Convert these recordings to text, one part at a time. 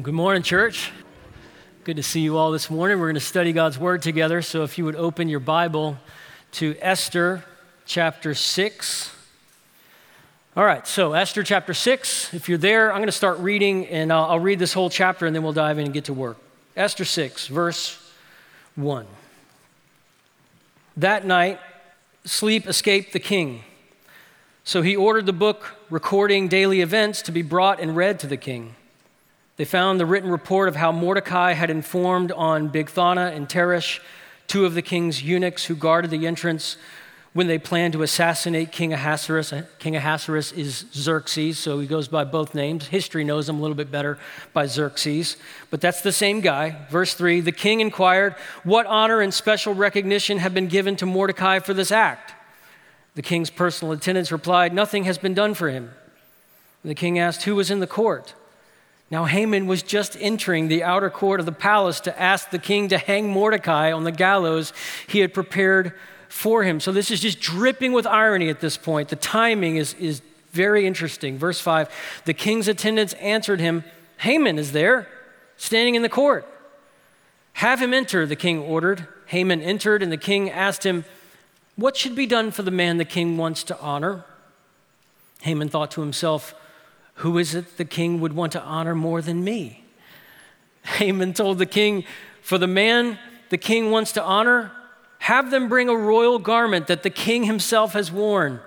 Good morning, church. Good to see you all this morning. We're going to study God's Word together. So if you would open your Bible to Esther chapter 6. All right, so Esther chapter 6. If you're there, I'm going to start reading and I'll, read this whole chapter and then we'll dive in and get to work. Esther 6, verse 1. That night, sleep escaped the king. So he ordered the book recording daily events to be brought and read to the king. They found the written report of how Mordecai had informed on Bigthana and Teresh, two of the king's eunuchs who guarded the entrance when they planned to assassinate King Ahasuerus. Uh, king Ahasuerus is Xerxes, so he goes by both names. History knows him a little bit better by Xerxes, but that's the same guy. Verse 3 The king inquired, What honor and special recognition have been given to Mordecai for this act? The king's personal attendants replied, Nothing has been done for him. The king asked, Who was in the court? Now, Haman was just entering the outer court of the palace to ask the king to hang Mordecai on the gallows he had prepared for him. So, this is just dripping with irony at this point. The timing is, is very interesting. Verse 5 The king's attendants answered him, Haman is there, standing in the court. Have him enter, the king ordered. Haman entered, and the king asked him, What should be done for the man the king wants to honor? Haman thought to himself, who is it the king would want to honor more than me? Haman told the king, For the man the king wants to honor, have them bring a royal garment that the king himself has worn,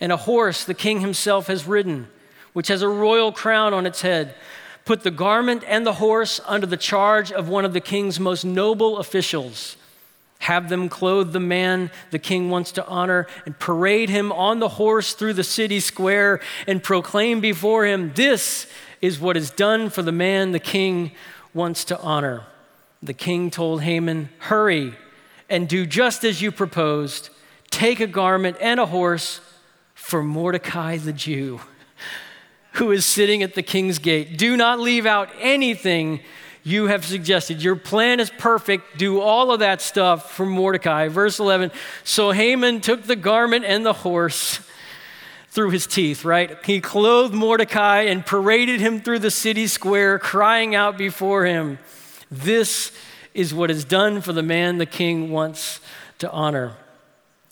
and a horse the king himself has ridden, which has a royal crown on its head. Put the garment and the horse under the charge of one of the king's most noble officials have them clothe the man the king wants to honor and parade him on the horse through the city square and proclaim before him, This is what is done for the man the king wants to honor. The king told Haman, Hurry and do just as you proposed. Take a garment and a horse for Mordecai the Jew, who is sitting at the king's gate. Do not leave out anything you have suggested. Your plan is perfect. Do all of that stuff for Mordecai. Verse 11 So Haman took the garment and the horse through his teeth, right? He clothed Mordecai and paraded him through the city square, crying out before him, This is what is done for the man the king wants to honor.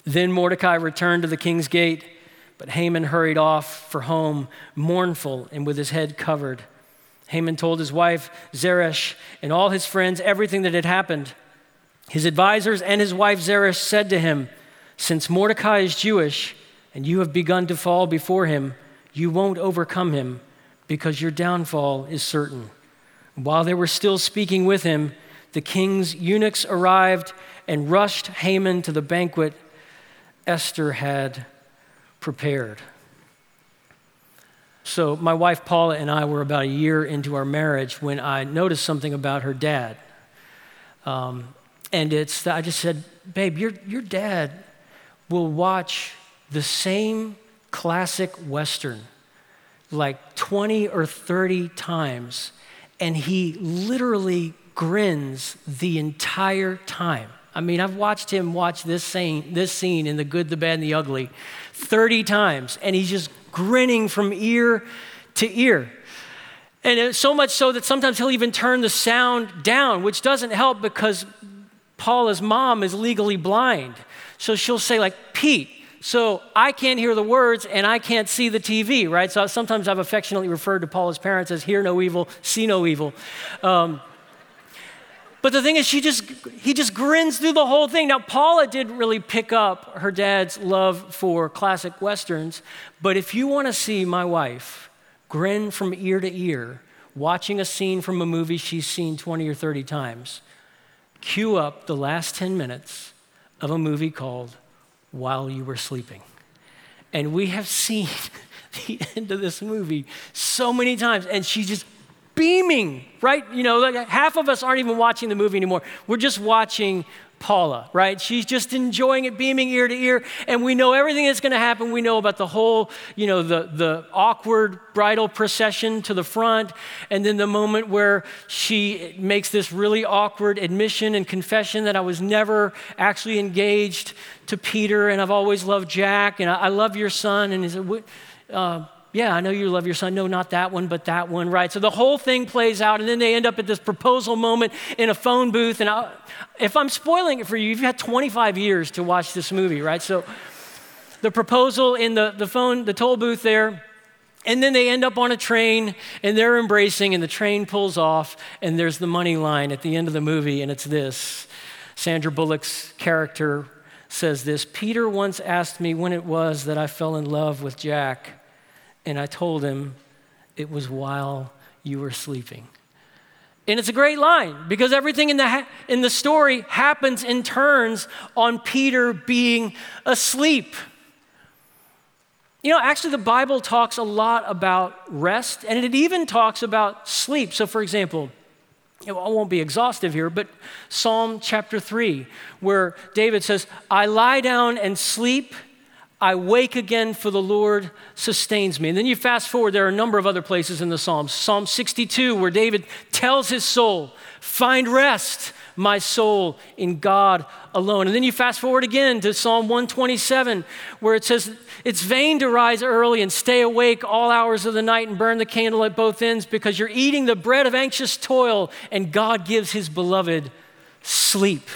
Then Mordecai returned to the king's gate, but Haman hurried off for home, mournful and with his head covered. Haman told his wife Zeresh and all his friends everything that had happened. His advisors and his wife Zeresh said to him, Since Mordecai is Jewish and you have begun to fall before him, you won't overcome him because your downfall is certain. While they were still speaking with him, the king's eunuchs arrived and rushed Haman to the banquet Esther had prepared. So, my wife Paula and I were about a year into our marriage when I noticed something about her dad. Um, and it's, I just said, Babe, your, your dad will watch the same classic Western like 20 or 30 times, and he literally grins the entire time. I mean, I've watched him watch this scene, this scene in The Good, the Bad, and the Ugly 30 times, and he's just grinning from ear to ear. And so much so that sometimes he'll even turn the sound down, which doesn't help because Paula's mom is legally blind. So she'll say, like, Pete, so I can't hear the words and I can't see the TV, right? So sometimes I've affectionately referred to Paula's parents as hear no evil, see no evil. Um, but the thing is, she just, he just grins through the whole thing. Now, Paula did really pick up her dad's love for classic Westerns, but if you want to see my wife grin from ear to ear, watching a scene from a movie she's seen 20 or 30 times, cue up the last 10 minutes of a movie called While You Were Sleeping. And we have seen the end of this movie so many times, and she just beaming, right? You know, like half of us aren't even watching the movie anymore. We're just watching Paula, right? She's just enjoying it, beaming ear to ear, and we know everything that's going to happen. We know about the whole, you know, the, the awkward bridal procession to the front, and then the moment where she makes this really awkward admission and confession that I was never actually engaged to Peter, and I've always loved Jack, and I, I love your son. And he said, uh, yeah, I know you love your son. No, not that one, but that one, right? So the whole thing plays out, and then they end up at this proposal moment in a phone booth. And I, if I'm spoiling it for you, you've had 25 years to watch this movie, right? So the proposal in the, the phone, the toll booth there, and then they end up on a train and they're embracing, and the train pulls off, and there's the money line at the end of the movie, and it's this Sandra Bullock's character says this Peter once asked me when it was that I fell in love with Jack. And I told him it was while you were sleeping. And it's a great line because everything in the, ha- in the story happens in turns on Peter being asleep. You know, actually, the Bible talks a lot about rest and it even talks about sleep. So, for example, I won't be exhaustive here, but Psalm chapter 3, where David says, I lie down and sleep I wake again, for the Lord sustains me. And then you fast forward, there are a number of other places in the Psalms. Psalm 62, where David tells his soul, Find rest, my soul, in God alone. And then you fast forward again to Psalm 127, where it says, It's vain to rise early and stay awake all hours of the night and burn the candle at both ends because you're eating the bread of anxious toil, and God gives his beloved sleep.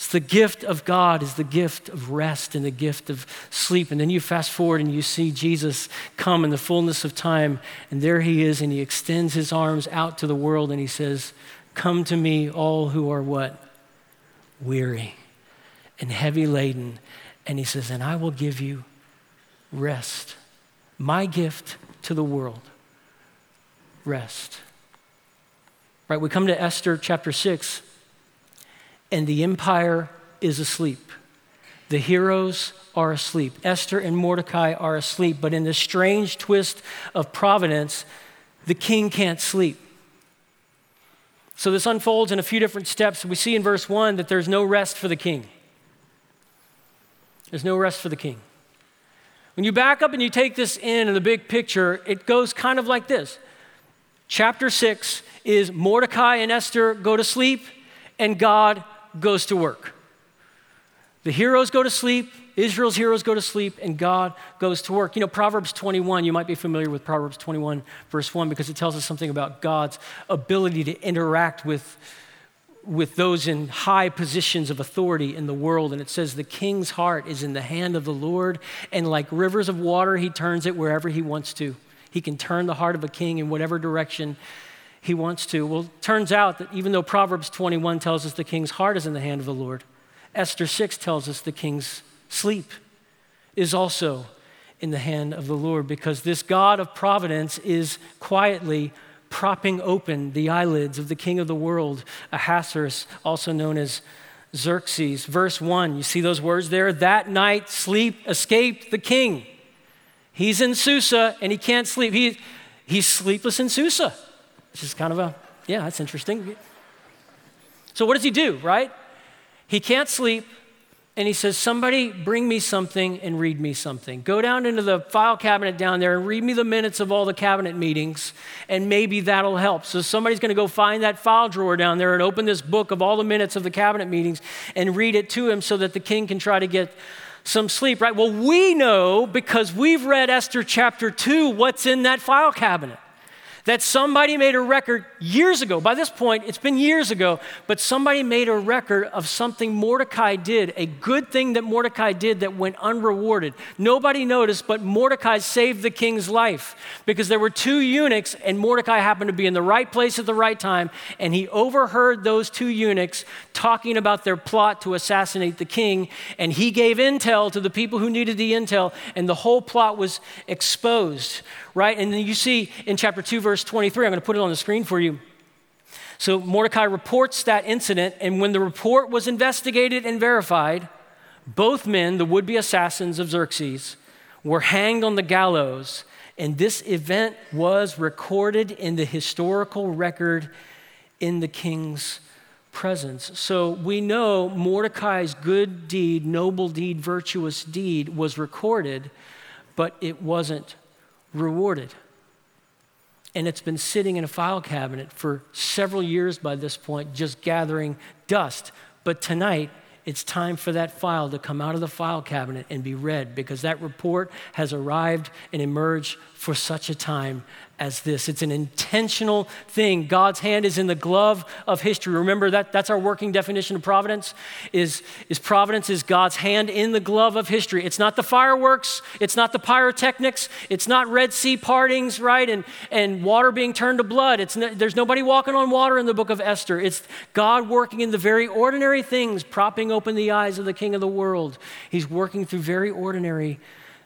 It's the gift of God is the gift of rest and the gift of sleep. And then you fast forward and you see Jesus come in the fullness of time, and there he is, and he extends his arms out to the world and he says, Come to me, all who are what? Weary and heavy laden. And he says, And I will give you rest. My gift to the world rest. Right, we come to Esther chapter 6 and the empire is asleep. The heroes are asleep. Esther and Mordecai are asleep. But in this strange twist of providence, the king can't sleep. So this unfolds in a few different steps. We see in verse 1 that there's no rest for the king. There's no rest for the king. When you back up and you take this in in the big picture, it goes kind of like this. Chapter 6 is Mordecai and Esther go to sleep, and God goes to work. The heroes go to sleep, Israel's heroes go to sleep, and God goes to work. You know, Proverbs 21, you might be familiar with Proverbs 21, verse 1, because it tells us something about God's ability to interact with, with those in high positions of authority in the world. And it says, The king's heart is in the hand of the Lord, and like rivers of water, he turns it wherever he wants to. He can turn the heart of a king in whatever direction he wants to. Well, turns out that even though Proverbs 21 tells us the king's heart is in the hand of the Lord, Esther 6 tells us the king's sleep is also in the hand of the Lord because this God of providence is quietly propping open the eyelids of the king of the world, Ahasuerus, also known as Xerxes. Verse 1, you see those words there? That night sleep escaped the king. He's in Susa and he can't sleep. He, he's sleepless in Susa. Which is kind of a, yeah, that's interesting. So, what does he do, right? He can't sleep, and he says, Somebody bring me something and read me something. Go down into the file cabinet down there and read me the minutes of all the cabinet meetings, and maybe that'll help. So, somebody's going to go find that file drawer down there and open this book of all the minutes of the cabinet meetings and read it to him so that the king can try to get some sleep, right? Well, we know because we've read Esther chapter 2 what's in that file cabinet that somebody made a record years ago. By this point, it's been years ago, but somebody made a record of something Mordecai did, a good thing that Mordecai did that went unrewarded. Nobody noticed, but Mordecai saved the king's life because there were two eunuchs, and Mordecai happened to be in the right place at the right time, and he overheard those two eunuchs talking about their plot to assassinate the king, and he gave intel to the people who needed the intel, and the whole plot was exposed right? And then you see in chapter 2, verse 23, I'm going to put it on the screen for you. So Mordecai reports that incident, and when the report was investigated and verified, both men, the would be assassins of Xerxes, were hanged on the gallows. And this event was recorded in the historical record in the king's presence. So we know Mordecai's good deed, noble deed, virtuous deed was recorded, but it wasn't rewarded. And it's been sitting in a file cabinet for several years by this point, just gathering dust. But tonight, it's time for that file to come out of the file cabinet and be read because that report has arrived and emerged for such a time as this. It's an intentional thing. God's hand is in the glove of history. Remember that that's our working definition of providence is, is providence is God's hand in the glove of history. It's not the fireworks, it's not the pyrotechnics, it's not Red Sea partings, right? And, and water being turned to blood. It's no, there's nobody walking on water in the book of Esther. It's God working in the very ordinary things, propping open the eyes of the king of the world. He's working through very ordinary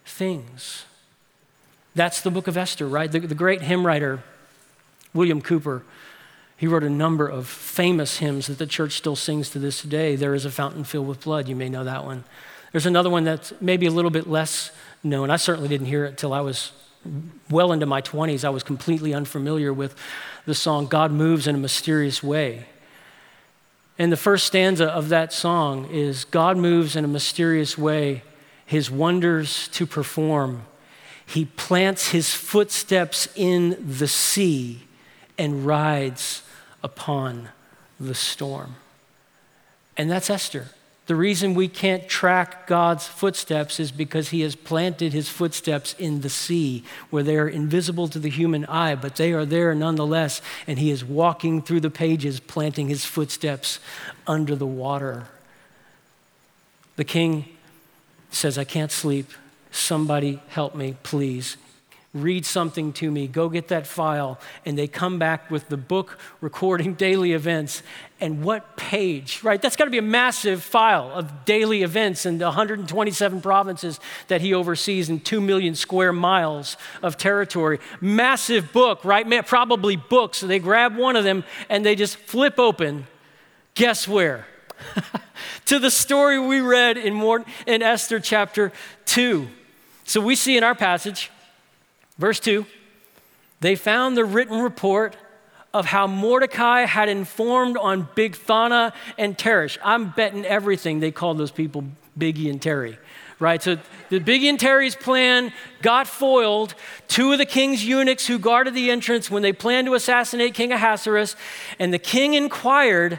things. That's the book of Esther, right? The, the great hymn writer, William Cowper, he wrote a number of famous hymns that the church still sings to this day. There is a fountain filled with blood. You may know that one. There's another one that's maybe a little bit less known. I certainly didn't hear it till I was well into my 20s. I was completely unfamiliar with the song God Moves in a Mysterious Way. And the first stanza of that song is God moves in a mysterious way, his wonders to perform he plants his footsteps in the sea and rides upon the storm. And that's Esther. The reason we can't track God's footsteps is because he has planted his footsteps in the sea, where they are invisible to the human eye, but they are there nonetheless. And he is walking through the pages, planting his footsteps under the water. The king says, I can't sleep. Somebody help me, please. Read something to me. Go get that file. And they come back with the book recording daily events. And what page, right? That's got to be a massive file of daily events in the 127 provinces that he oversees in 2 million square miles of territory. Massive book, right? Probably books. So they grab one of them and they just flip open. Guess where? to the story we read in, Mort- in Esther chapter 2. So we see in our passage, verse 2, they found the written report of how Mordecai had informed on Bigthana and Teresh. I'm betting everything they called those people Biggie and Terry, right? So the Biggie and Terry's plan got foiled. Two of the king's eunuchs who guarded the entrance when they planned to assassinate King Ahasuerus, and the king inquired,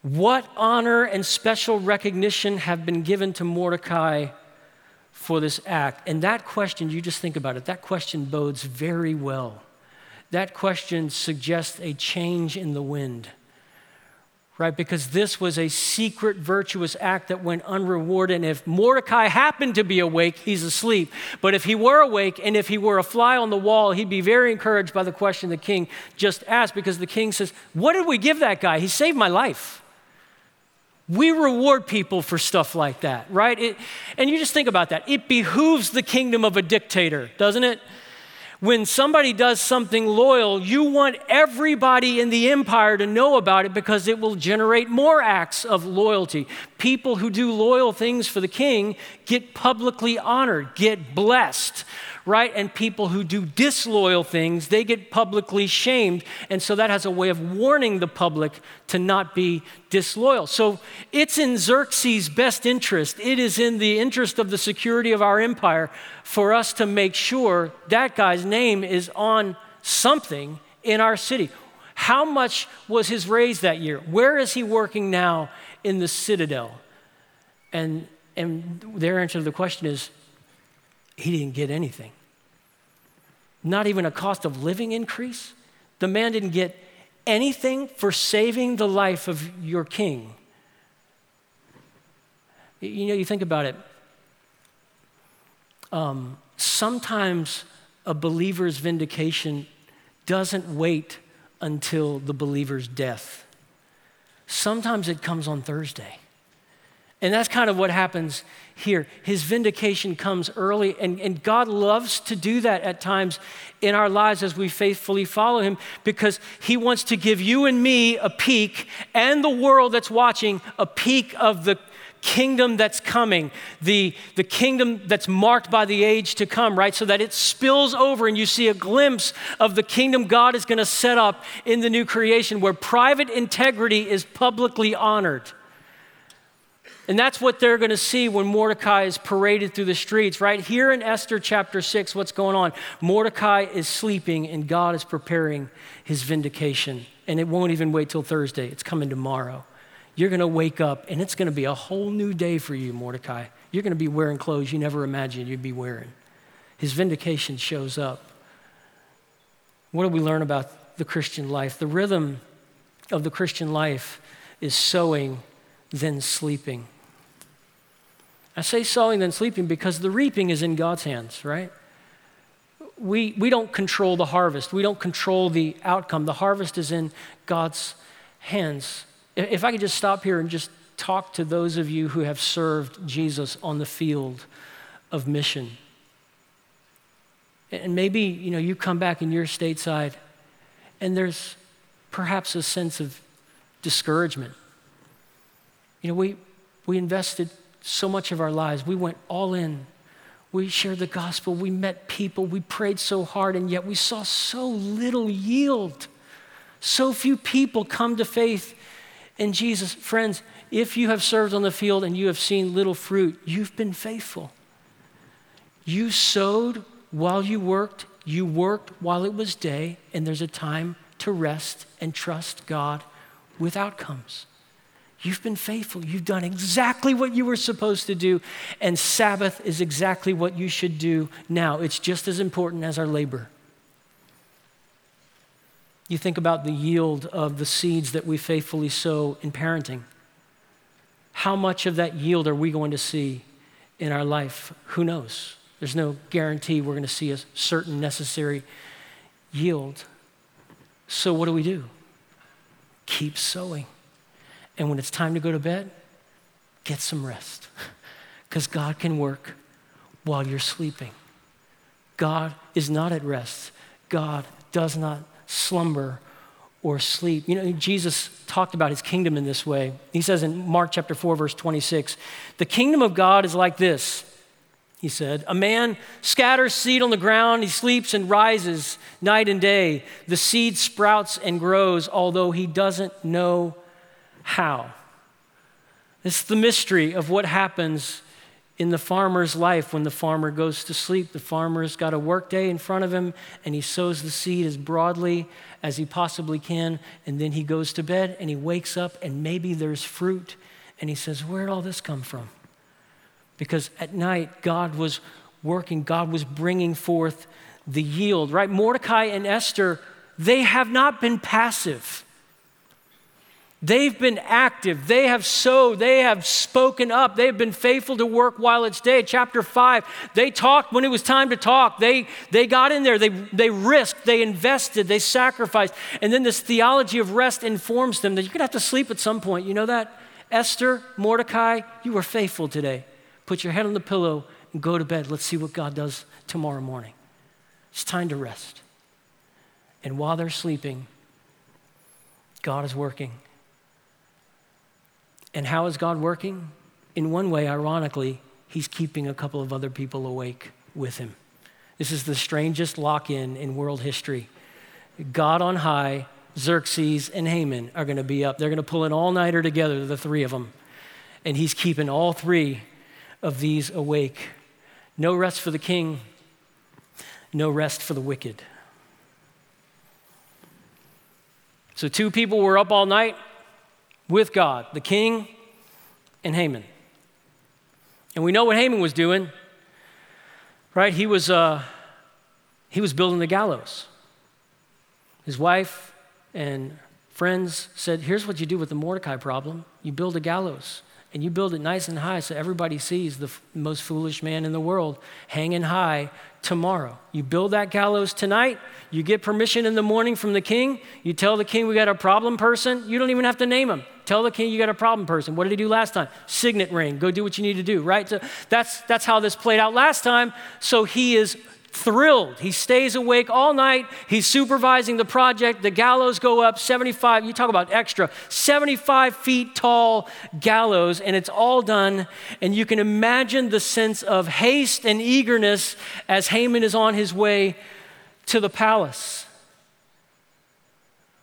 What honor and special recognition have been given to Mordecai for this act? And that question, you just think about it, that question bodes very well. That question suggests a change in the wind, right? Because this was a secret virtuous act that went unrewarded. And if Mordecai happened to be awake, he's asleep. But if he were awake and if he were a fly on the wall, he'd be very encouraged by the question the king just asked because the king says, What did we give that guy? He saved my life. We reward people for stuff like that, right? It, and you just think about that. It behooves the kingdom of a dictator, doesn't it? When somebody does something loyal, you want everybody in the empire to know about it because it will generate more acts of loyalty. People who do loyal things for the king get publicly honored, get blessed, right? And people who do disloyal things, they get publicly shamed. And so that has a way of warning the public to not be disloyal. So it's in Xerxes' best interest, it is in the interest of the security of our empire for us to make sure that guy's name is on something in our city. How much was his raise that year? Where is he working now in the citadel? And, and their answer to the question is he didn't get anything. Not even a cost of living increase. The man didn't get anything for saving the life of your king. You know, you think about it. Um, sometimes a believer's vindication doesn't wait until the believer's death. Sometimes it comes on Thursday. And that's kind of what happens here. His vindication comes early, and, and God loves to do that at times in our lives as we faithfully follow Him because He wants to give you and me a peek and the world that's watching a peek of the kingdom that's coming, the, the kingdom that's marked by the age to come, right? So that it spills over and you see a glimpse of the kingdom God is going to set up in the new creation where private integrity is publicly honored. And that's what they're going to see when Mordecai is paraded through the streets, right? Here in Esther chapter 6, what's going on? Mordecai is sleeping and God is preparing his vindication. And it won't even wait till Thursday, it's coming tomorrow. You're going to wake up and it's going to be a whole new day for you, Mordecai. You're going to be wearing clothes you never imagined you'd be wearing. His vindication shows up. What do we learn about the Christian life? The rhythm of the Christian life is sowing, then sleeping. I say sowing, then sleeping because the reaping is in God's hands, right? We, we don't control the harvest, we don't control the outcome. The harvest is in God's hands. If I could just stop here and just talk to those of you who have served Jesus on the field of mission. And maybe, you know, you come back in your stateside and there's perhaps a sense of discouragement. You know, we, we invested so much of our lives, we went all in. We shared the gospel, we met people, we prayed so hard, and yet we saw so little yield. So few people come to faith in Jesus. Friends, if you have served on the field and you have seen little fruit, you've been faithful. You sowed while you worked, you worked while it was day, and there's a time to rest and trust God with outcomes. You've been faithful. You've done exactly what you were supposed to do, and Sabbath is exactly what you should do now. It's just as important as our labor. You think about the yield of the seeds that we faithfully sow in parenting. How much of that yield are we going to see in our life? Who knows? There's no guarantee we're going to see a certain necessary yield. So, what do we do? Keep sowing. And when it's time to go to bed, get some rest. Because God can work while you're sleeping. God is not at rest. God does not slumber or sleep. You know, Jesus talked about his kingdom in this way. He says in Mark chapter 4, verse 26, the kingdom of God is like this. He said, A man scatters seed on the ground, he sleeps and rises night and day. The seed sprouts and grows, although he doesn't know how. It's the mystery of what happens in the farmer's life when the farmer goes to sleep. The farmer's got a workday in front of him and he sows the seed as broadly as he possibly can. And then he goes to bed and he wakes up and maybe there's fruit. And he says, Where'd all this come from? Because at night, God was working, God was bringing forth the yield, right? Mordecai and Esther, they have not been passive. They've been active. They have sowed. They have spoken up. They have been faithful to work while it's day. Chapter 5, they talked when it was time to talk. They, they got in there. They, they risked. They invested. They sacrificed. And then this theology of rest informs them that you're going to have to sleep at some point. You know that? Esther, Mordecai, you were faithful today. Put your head on the pillow and go to bed. Let's see what God does tomorrow morning. It's time to rest. And while they're sleeping, God is working. And how is God working? In one way, ironically, He's keeping a couple of other people awake with Him. This is the strangest lock in in world history. God on high, Xerxes, and Haman are going to be up. They're going to pull an all nighter together, the three of them. And He's keeping all three of these awake. No rest for the king, no rest for the wicked. So, two people were up all night, with God, the king and Haman. And we know what Haman was doing, right? He was, uh, he was building the gallows. His wife and friends said, Here's what you do with the Mordecai problem you build a gallows and you build it nice and high so everybody sees the f- most foolish man in the world hanging high tomorrow. You build that gallows tonight, you get permission in the morning from the king, you tell the king we got a problem person, you don't even have to name him. Tell the king you got a problem person. What did he do last time? Signet ring. Go do what you need to do, right? So that's that's how this played out last time. So he is thrilled. He stays awake all night. He's supervising the project. The gallows go up 75, you talk about extra, 75 feet tall gallows, and it's all done. And you can imagine the sense of haste and eagerness as Haman is on his way to the palace.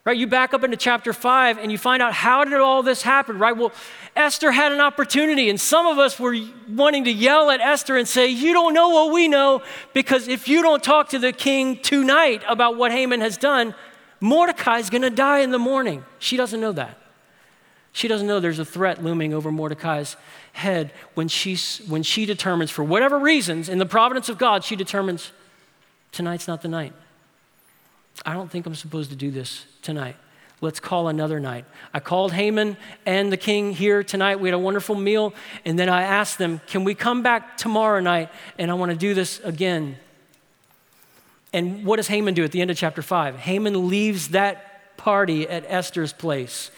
Right? You back up into chapter 5 and you find out how did all this happen, right? Well, Esther had an opportunity, and some of us were wanting to yell at Esther and say, You don't know what we know, because if you don't talk to the king tonight about what Haman has done, Mordecai is going to die in the morning. She doesn't know that. She doesn't know there's a threat looming over Mordecai's head when she, when she determines, for whatever reasons, in the providence of God, she determines tonight's not the night. I don't think I'm supposed to do this tonight. Let's call another night. I called Haman and the king here tonight. We had a wonderful meal. And then I asked them, Can we come back tomorrow night? And I want to do this again. And what does Haman do at the end of chapter 5? Haman leaves that party at Esther's place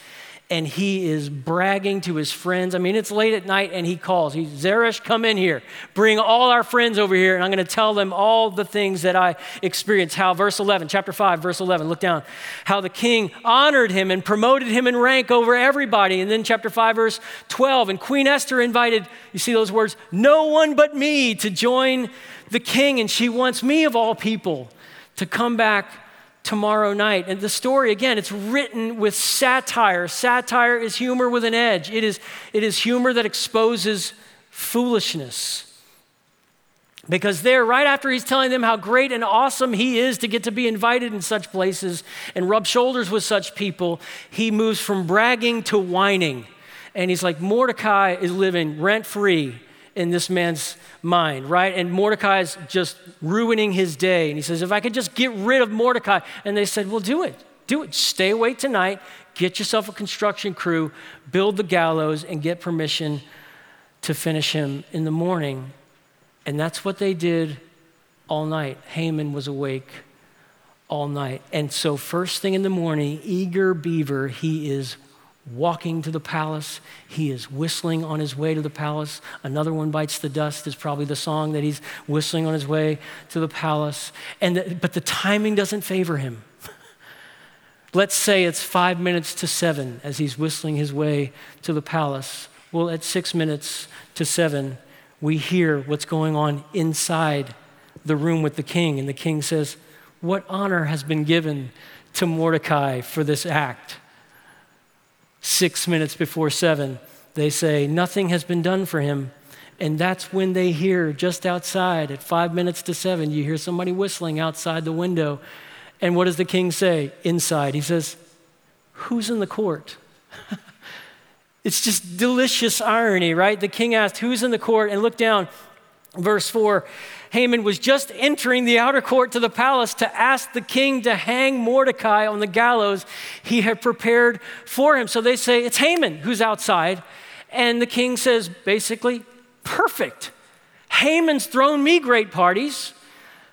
and he is bragging to his friends. I mean, it's late at night and he calls. He's, Zeresh, come in here. Bring all our friends over here, and I'm going to tell them all the things that I experienced. How, verse 11, chapter 5, verse 11, look down. How the king honored him and promoted him in rank over everybody. And then chapter 5, verse 12, and Queen Esther invited, you see those words, no one but me to join the king, and she wants me of all people to come back tomorrow night. And the story, again, it's written with satire. Satire is humor with an edge, it is, it is humor that exposes foolishness. Because there, right after he's telling them how great and awesome he is to get to be invited in such places and rub shoulders with such people, he moves from bragging to whining. And he's like, Mordecai is living rent free in this man's mind, right? And Mordecai's just ruining his day. And he says, If I could just get rid of Mordecai. And they said, Well, do it. Do it. Stay awake tonight, get yourself a construction crew, build the gallows, and get permission to finish him in the morning. And that's what they did all night. Haman was awake all night. And so, first thing in the morning, eager beaver, he is walking to the palace. He is whistling on his way to the palace. Another one bites the dust is probably the song that he's whistling on his way to the palace. And the, but the timing doesn't favor him. Let's say it's five minutes to seven as he's whistling his way to the palace. Well, at six minutes to seven, we hear what's going on inside the room with the king. And the king says, What honor has been given to Mordecai for this act? Six minutes before seven, they say, Nothing has been done for him. And that's when they hear just outside at five minutes to seven, you hear somebody whistling outside the window. And what does the king say inside? He says, Who's in the court? it's just delicious irony, right? The king asked, Who's in the court? And look down, verse 4 Haman was just entering the outer court to the palace to ask the king to hang Mordecai on the gallows he had prepared for him. So they say, It's Haman who's outside. And the king says, basically, perfect. Haman's thrown me great parties.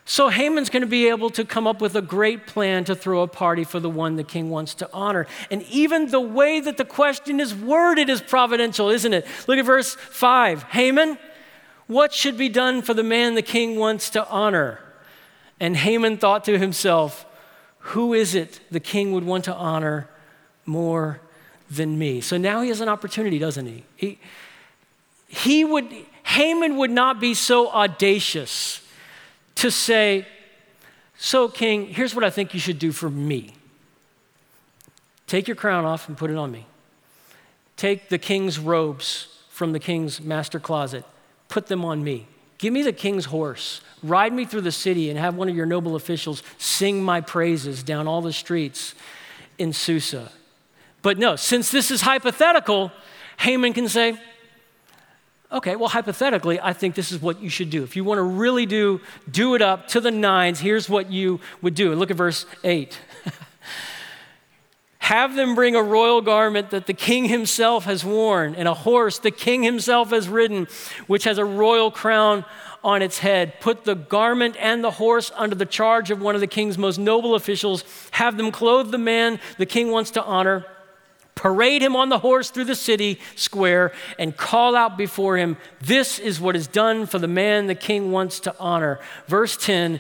So Haman's going to be able to come up with a great plan to throw a party for the one the king wants to honor. And even the way that the question is worded is providential, isn't it? Look at verse 5. Haman, what should be done for the man the king wants to honor? And Haman thought to himself, Who is it the king would want to honor more than me? So now he has an opportunity, doesn't he? He, he would, Haman would not be so audacious to say, So, king, here's what I think you should do for me. Take your crown off and put it on me. Take the king's robes from the king's master closet put them on me. Give me the king's horse. Ride me through the city and have one of your noble officials sing my praises down all the streets in Susa. But no, since this is hypothetical, Haman can say, okay, well, hypothetically, I think this is what you should do. If you want to really do, do it up to the nines, here's what you would do. Look at verse 8. Have them bring a royal garment that the king himself has worn, and a horse the king himself has ridden, which has a royal crown on its head. Put the garment and the horse under the charge of one of the king's most noble officials. Have them clothe the man the king wants to honor. Parade him on the horse through the city square and call out before him, This is what is done for the man the king wants to honor. Verse 10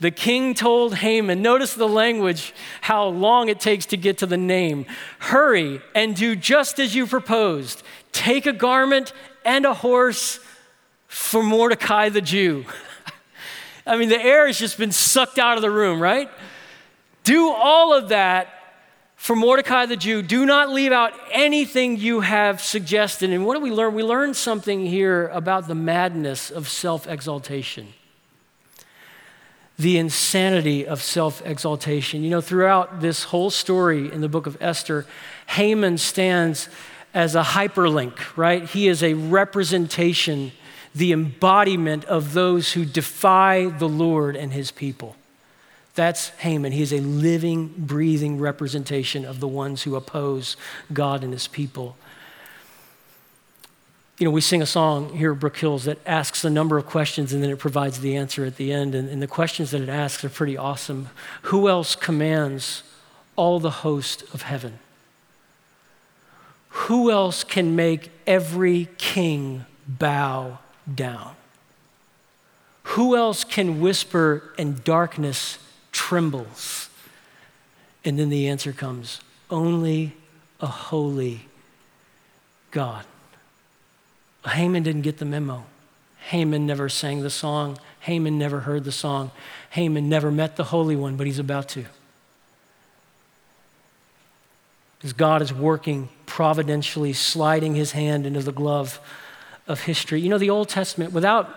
the king told Haman, notice the language, how long it takes to get to the name. Hurry and do just as you proposed. Take a garment and a horse for Mordecai the Jew. I mean, the air has just been sucked out of the room, right? Do all of that for Mordecai the Jew. Do not leave out anything you have suggested. And what do we learn? We learn something here about the madness of self exaltation the insanity of self exaltation. You know, throughout this whole story in the book of Esther, Haman stands as a hyperlink, right? He is a representation, the embodiment of those who defy the Lord and his people. That's Haman. He is a living, breathing representation of the ones who oppose God and his people. You know, we sing a song here at Brook Hills that asks a number of questions and then it provides the answer at the end. And, and the questions that it asks are pretty awesome. Who else commands all the host of heaven? Who else can make every king bow down? Who else can whisper and darkness trembles? And then the answer comes only a holy God. Haman didn't get the memo. Haman never sang the song. Haman never heard the song. Haman never met the Holy One, but he's about to. Because God is working providentially, sliding his hand into the glove of history. You know, the Old Testament, without,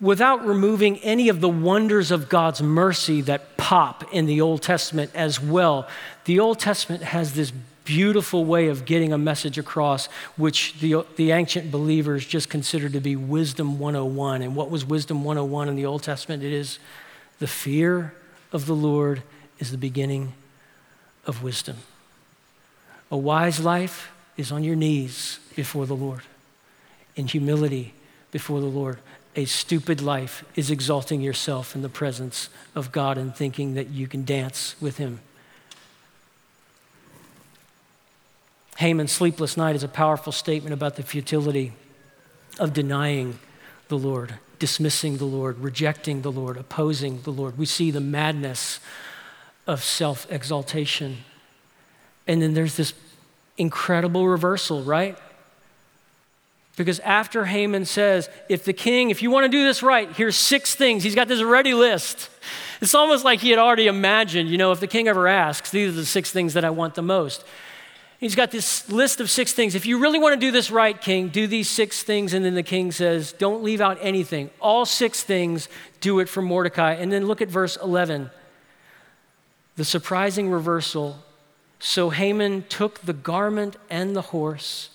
without removing any of the wonders of God's mercy that pop in the Old Testament as well, the Old Testament has this beautiful way of getting a message across, which the, the ancient believers just considered to be wisdom 101. And what was wisdom 101 in the Old Testament? It is the fear of the Lord is the beginning of wisdom. A wise life is on your knees before the Lord, in humility before the Lord. A stupid life is exalting yourself in the presence of God and thinking that you can dance with Him. Haman's sleepless night is a powerful statement about the futility of denying the Lord, dismissing the Lord, rejecting the Lord, opposing the Lord. We see the madness of self exaltation. And then there's this incredible reversal, right? Because after Haman says, if the king, if you want to do this right, here's six things, he's got this ready list. It's almost like he had already imagined, you know, if the king ever asks, these are the six things that I want the most. He's got this list of six things. If you really want to do this right, king, do these six things. And then the king says, don't leave out anything. All six things, do it for Mordecai. And then look at verse 11 the surprising reversal. So Haman took the garment and the horse.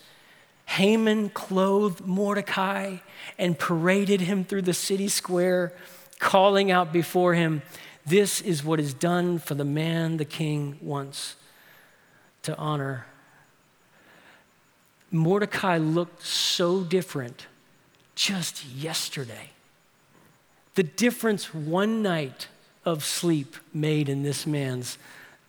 Haman clothed Mordecai and paraded him through the city square, calling out before him, This is what is done for the man the king wants to honor. Mordecai looked so different just yesterday. The difference one night of sleep made in this man's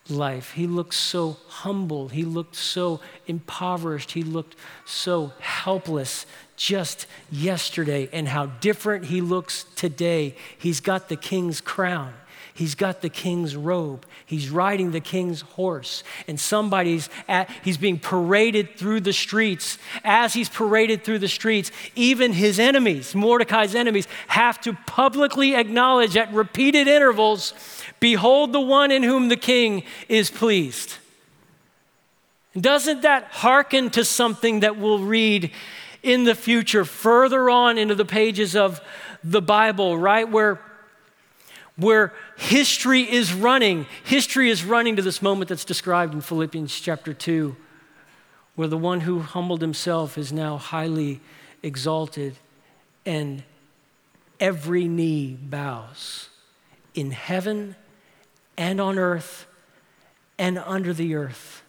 life. He looked so humble. He looked so impoverished. He looked so helpless just yesterday, and how different he looks today. He's got the king's crown. He's got the king's robe. He's riding the king's horse. And somebody's at, he's being paraded through the streets. As he's paraded through the streets, even his enemies, Mordecai's enemies, have to publicly acknowledge at repeated intervals Behold the one in whom the king is pleased. Doesn't that hearken to something that we'll read in the future, further on into the pages of the Bible, right? Where where history is running. History is running to this moment that's described in Philippians chapter 2, where the one who humbled himself is now highly exalted, and every knee bows in heaven and on earth and under the earth.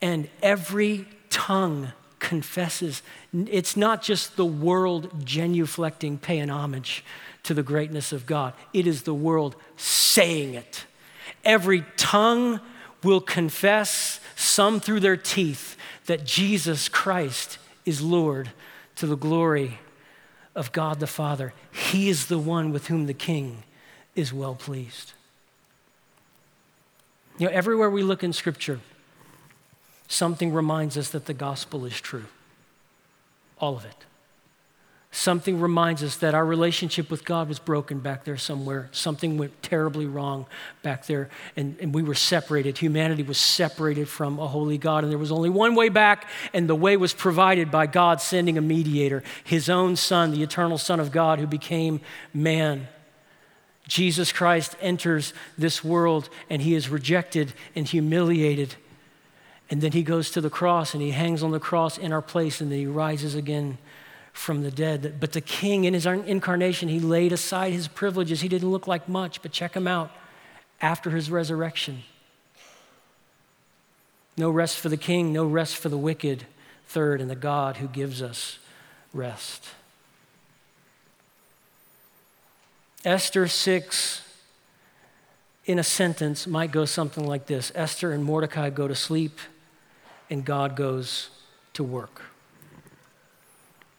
And every tongue confesses. It's not just the world genuflecting, paying homage to the greatness of God. It is the world saying it. Every tongue will confess, some through their teeth, that Jesus Christ is Lord to the glory of God the Father. He is the one with whom the King is well pleased. You know, everywhere we look in Scripture, something reminds us that the gospel is true. All of it something reminds us that our relationship with God was broken back there somewhere. Something went terribly wrong back there, and, and we were separated. Humanity was separated from a holy God, and there was only one way back, and the way was provided by God sending a mediator, his own Son, the eternal Son of God, who became man. Jesus Christ enters this world, and he is rejected and humiliated And then he goes to the cross and he hangs on the cross in our place and then he rises again from the dead. But the king, in his incarnation, he laid aside his privileges. He didn't look like much, but check him out after his resurrection. No rest for the king, no rest for the wicked. Third, and the God who gives us rest. Esther 6, in a sentence, might go something like this Esther and Mordecai go to sleep, and God goes to work.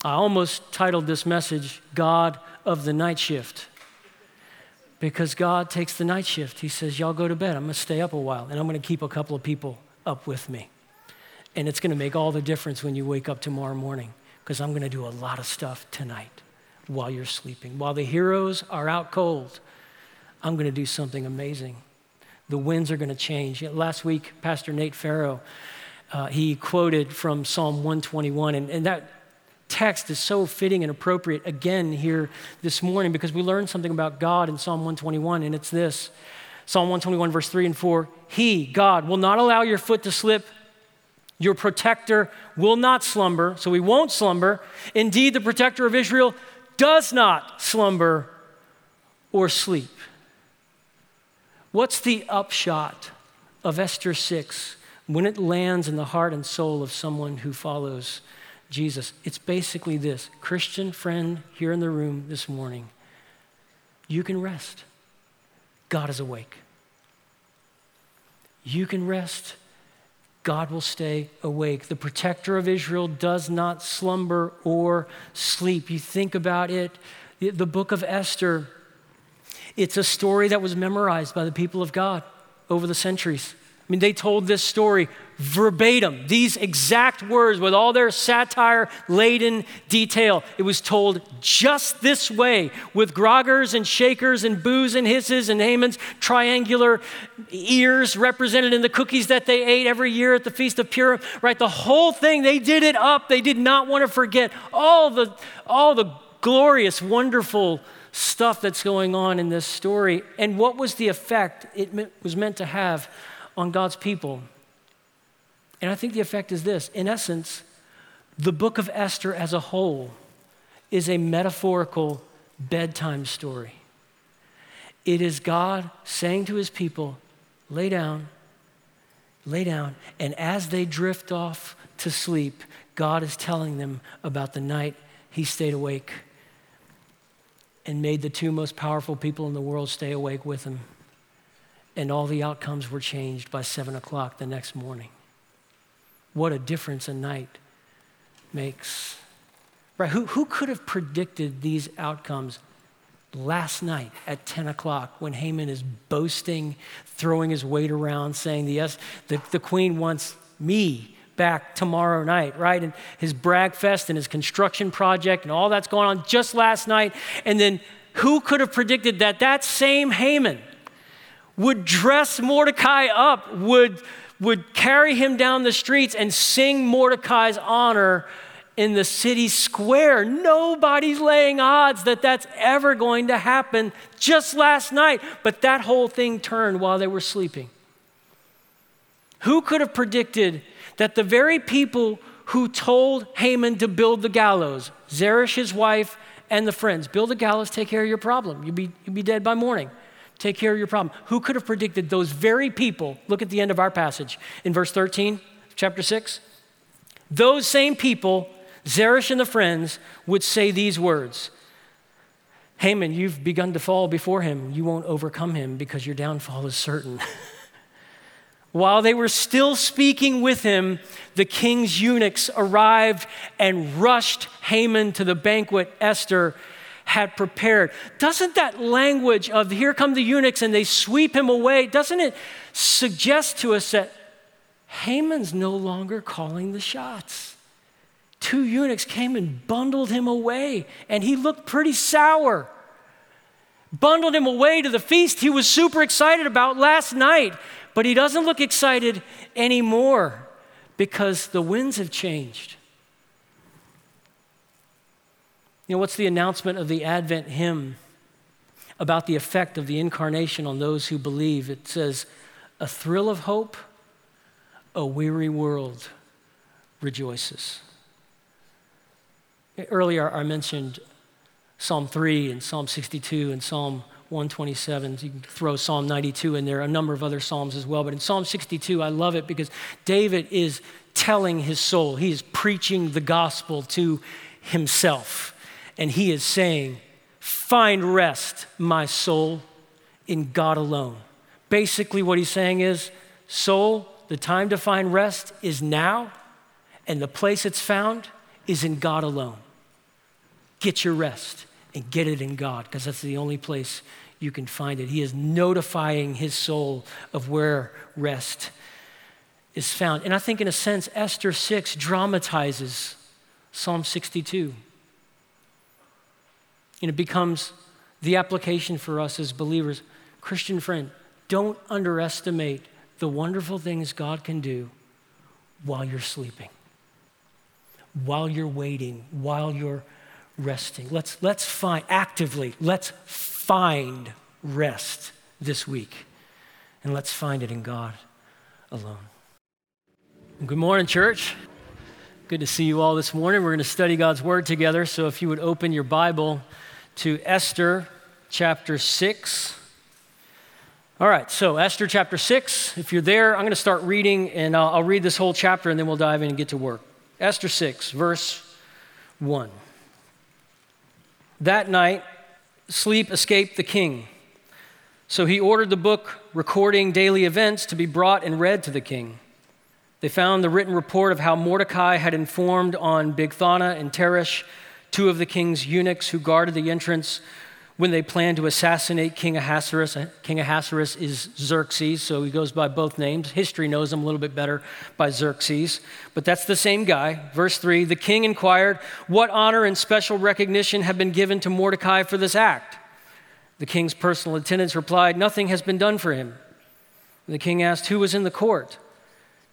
I almost titled this message, God of the Night Shift, because God takes the night shift. He says, Y'all go to bed. I'm going to stay up a while, and I'm going to keep a couple of people up with me. And it's going to make all the difference when you wake up tomorrow morning, because I'm going to do a lot of stuff tonight while you're sleeping. While the heroes are out cold, I'm going to do something amazing. The winds are going to change. Last week, Pastor Nate Farrow, uh, he quoted from Psalm 121, and, and that text is so fitting and appropriate again here this morning because we learned something about God in Psalm 121, and it's this Psalm 121, verse 3 and 4 He, God, will not allow your foot to slip. Your protector will not slumber, so he won't slumber. Indeed, the protector of Israel does not slumber or sleep. What's the upshot of Esther 6 when it lands in the heart and soul of someone who follows Jesus? It's basically this Christian friend here in the room this morning, you can rest. God is awake. You can rest. God will stay awake. The protector of Israel does not slumber or sleep. You think about it, the book of Esther, it's a story that was memorized by the people of God over the centuries. Mean, they told this story verbatim, these exact words with all their satire laden detail. It was told just this way with groggers and shakers and boos and hisses and Haman's triangular ears represented in the cookies that they ate every year at the Feast of Purim, right? The whole thing, they did it up. They did not want to forget all the, all the glorious, wonderful stuff that's going on in this story. And what was the effect it was meant to have on God's people. And I think the effect is this in essence, the book of Esther as a whole is a metaphorical bedtime story. It is God saying to his people, lay down, lay down. And as they drift off to sleep, God is telling them about the night he stayed awake and made the two most powerful people in the world stay awake with him and all the outcomes were changed by seven o'clock the next morning. What a difference a night makes. Right? Who, who could have predicted these outcomes last night at 10 o'clock when Haman is boasting, throwing his weight around, saying, Yes, the, the queen wants me back tomorrow night, right? And his brag fest and his construction project and all that's going on just last night. And then who could have predicted that that same Haman would dress Mordecai up, would, would carry him down the streets and sing Mordecai's honor in the city square. Nobody's laying odds that that's ever going to happen just last night, but that whole thing turned while they were sleeping. Who could have predicted that the very people who told Haman to build the gallows, Zeresh, his wife, and the friends, build a gallows, take care of your problem. You'll be, you'll be dead by morning take care of your problem. Who could have predicted those very people? Look at the end of our passage in verse 13, chapter 6. Those same people, Zeresh and the friends, would say these words Haman, you've begun to fall before him. You won't overcome him because your downfall is certain. While they were still speaking with him, the king's eunuchs arrived and rushed Haman to the banquet Esther had prepared. Doesn't that language of here come the eunuchs and they sweep him away, doesn't it suggest to us that Haman's no longer calling the shots? Two eunuchs came and bundled him away, and he looked pretty sour. Bundled him away to the feast he was super excited about last night, but he doesn't look excited anymore because the winds have changed. You know, what's the announcement of the Advent hymn about the effect of the incarnation on those who believe? It says, a thrill of hope, a weary world rejoices. Earlier, I mentioned Psalm 3 and Psalm 62 and Psalm 127. You can throw Psalm 92 in there, a number of other Psalms as well. But in Psalm 62, I love it because David is telling his soul, he is preaching the gospel to himself. And he is saying, Find rest, my soul, in God alone. Basically, what he's saying is, Soul, the time to find rest is now, and the place it's found is in God alone. Get your rest and get it in God, because that's the only place you can find it. He is notifying his soul of where rest is found. And I think, in a sense, Esther 6 dramatizes Psalm 62. And it becomes the application for us as believers. Christian friend, don't underestimate the wonderful things God can do while you're sleeping, while you're waiting, while you're resting. Let's, let's find, actively, let's find rest this week. And let's find it in God alone. Good morning, church. Good to see you all this morning. We're going to study God's Word together. So if you would open your Bible to Esther chapter 6. All right, so Esther chapter 6. If you're there, I'm going to start reading, and I'll, I'll, read this whole chapter, and then we'll dive in and get to work. Esther 6, verse 1. That night, sleep escaped the king. So he ordered the book recording daily events to be brought and read to the king. They found the written report of how Mordecai had informed on Bigthana and Teresh, two of the king's eunuchs who guarded the entrance when they planned to assassinate King Ahasuerus. Uh, king Ahasuerus is Xerxes, so he goes by both names. History knows him a little bit better by Xerxes, but that's the same guy. Verse 3 The king inquired, What honor and special recognition have been given to Mordecai for this act? The king's personal attendants replied, Nothing has been done for him. The king asked, Who was in the court?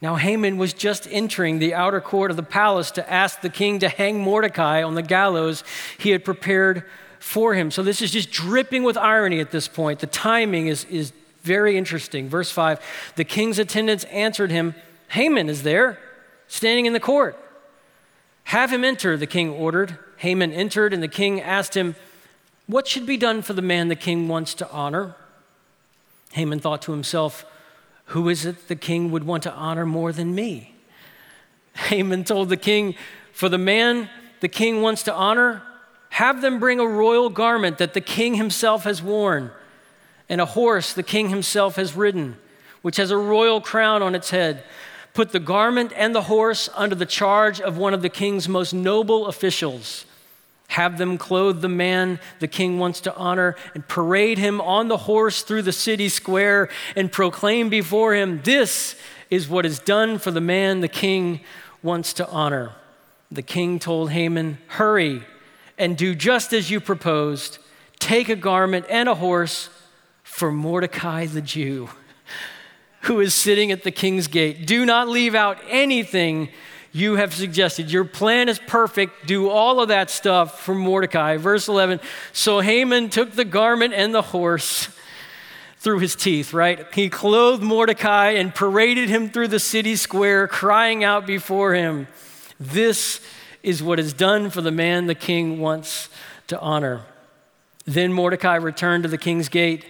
Now Haman was just entering the outer court of the palace to ask the king to hang Mordecai on the gallows he had prepared for him. So this is just dripping with irony at this point. The timing is, is very interesting. Verse 5 The king's attendants answered him, Haman is there, standing in the court. Have him enter, the king ordered. Haman entered, and the king asked him, What should be done for the man the king wants to honor? Haman thought to himself, Who is it the king would want to honor more than me? Haman told the king, For the man the king wants to honor, have them bring a royal garment that the king himself has worn, and a horse the king himself has ridden, which has a royal crown on its head. Put the garment and the horse under the charge of one of the king's most noble officials. Have them clothe the man the king wants to honor and parade him on the horse through the city square and proclaim before him, This is what is done for the man the king wants to honor. The king told Haman, Hurry and do just as you proposed. Take a garment and a horse for Mordecai the Jew, who is sitting at the king's gate. Do not leave out anything you have suggested. Your plan is perfect. Do all of that stuff for Mordecai. Verse 11 So Haman took the garment and the horse through his teeth, right? He clothed Mordecai and paraded him through the city square, crying out before him, This is what is done for the man the king wants to honor. Then Mordecai returned to the king's gate,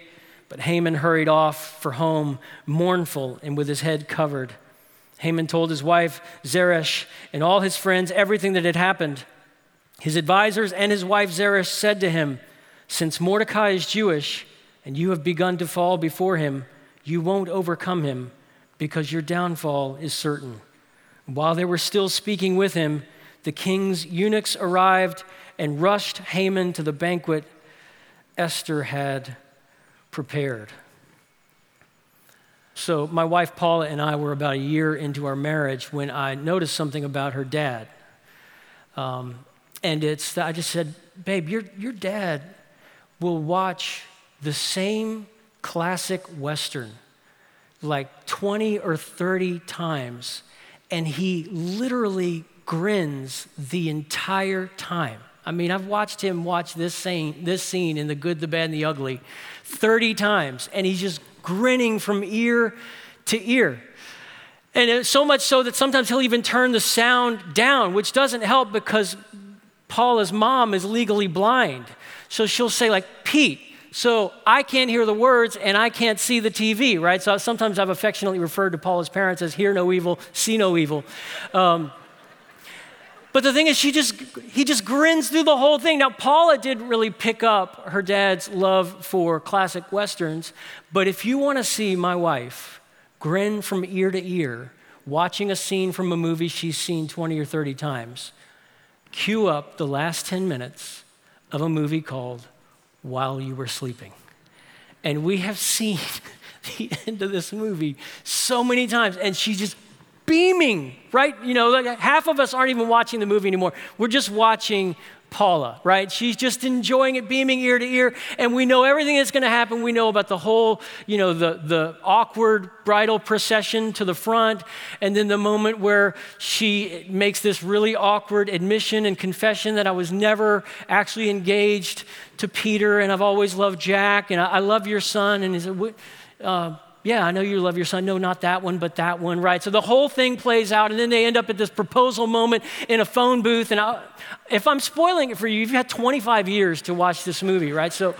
but Haman hurried off for home, mournful and with his head covered. Haman told his wife Zeresh and all his friends everything that had happened. His advisors and his wife Zeresh said to him, Since Mordecai is Jewish and you have begun to fall before him, you won't overcome him because your downfall is certain. While they were still speaking with him, the king's eunuchs arrived and rushed Haman to the banquet Esther had prepared. So, my wife Paula and I were about a year into our marriage when I noticed something about her dad. Um, and it's, I just said, Babe, your, your dad will watch the same classic Western like 20 or 30 times, and he literally grins the entire time. I mean, I've watched him watch this scene, this scene in The Good, the Bad, and the Ugly 30 times, and he's just grinning from ear to ear. And so much so that sometimes he'll even turn the sound down, which doesn't help because Paula's mom is legally blind. So she'll say, like, Pete, so I can't hear the words and I can't see the TV, right? So sometimes I've affectionately referred to Paula's parents as hear no evil, see no evil. Um, but the thing is, she just, he just grins through the whole thing. Now, Paula did really pick up her dad's love for classic Westerns, but if you want to see my wife grin from ear to ear, watching a scene from a movie she's seen 20 or 30 times, cue up the last 10 minutes of a movie called While You Were Sleeping. And we have seen the end of this movie so many times, and she just beaming, right? You know, like half of us aren't even watching the movie anymore. We're just watching Paula, right? She's just enjoying it, beaming ear to ear, and we know everything that's going to happen. We know about the whole, you know, the, the awkward bridal procession to the front, and then the moment where she makes this really awkward admission and confession that I was never actually engaged to Peter, and I've always loved Jack, and I, I love your son, and he said, uh, yeah, I know you love your son. No, not that one, but that one, right? So the whole thing plays out, and then they end up at this proposal moment in a phone booth. And I, if I'm spoiling it for you, you've had 25 years to watch this movie, right? So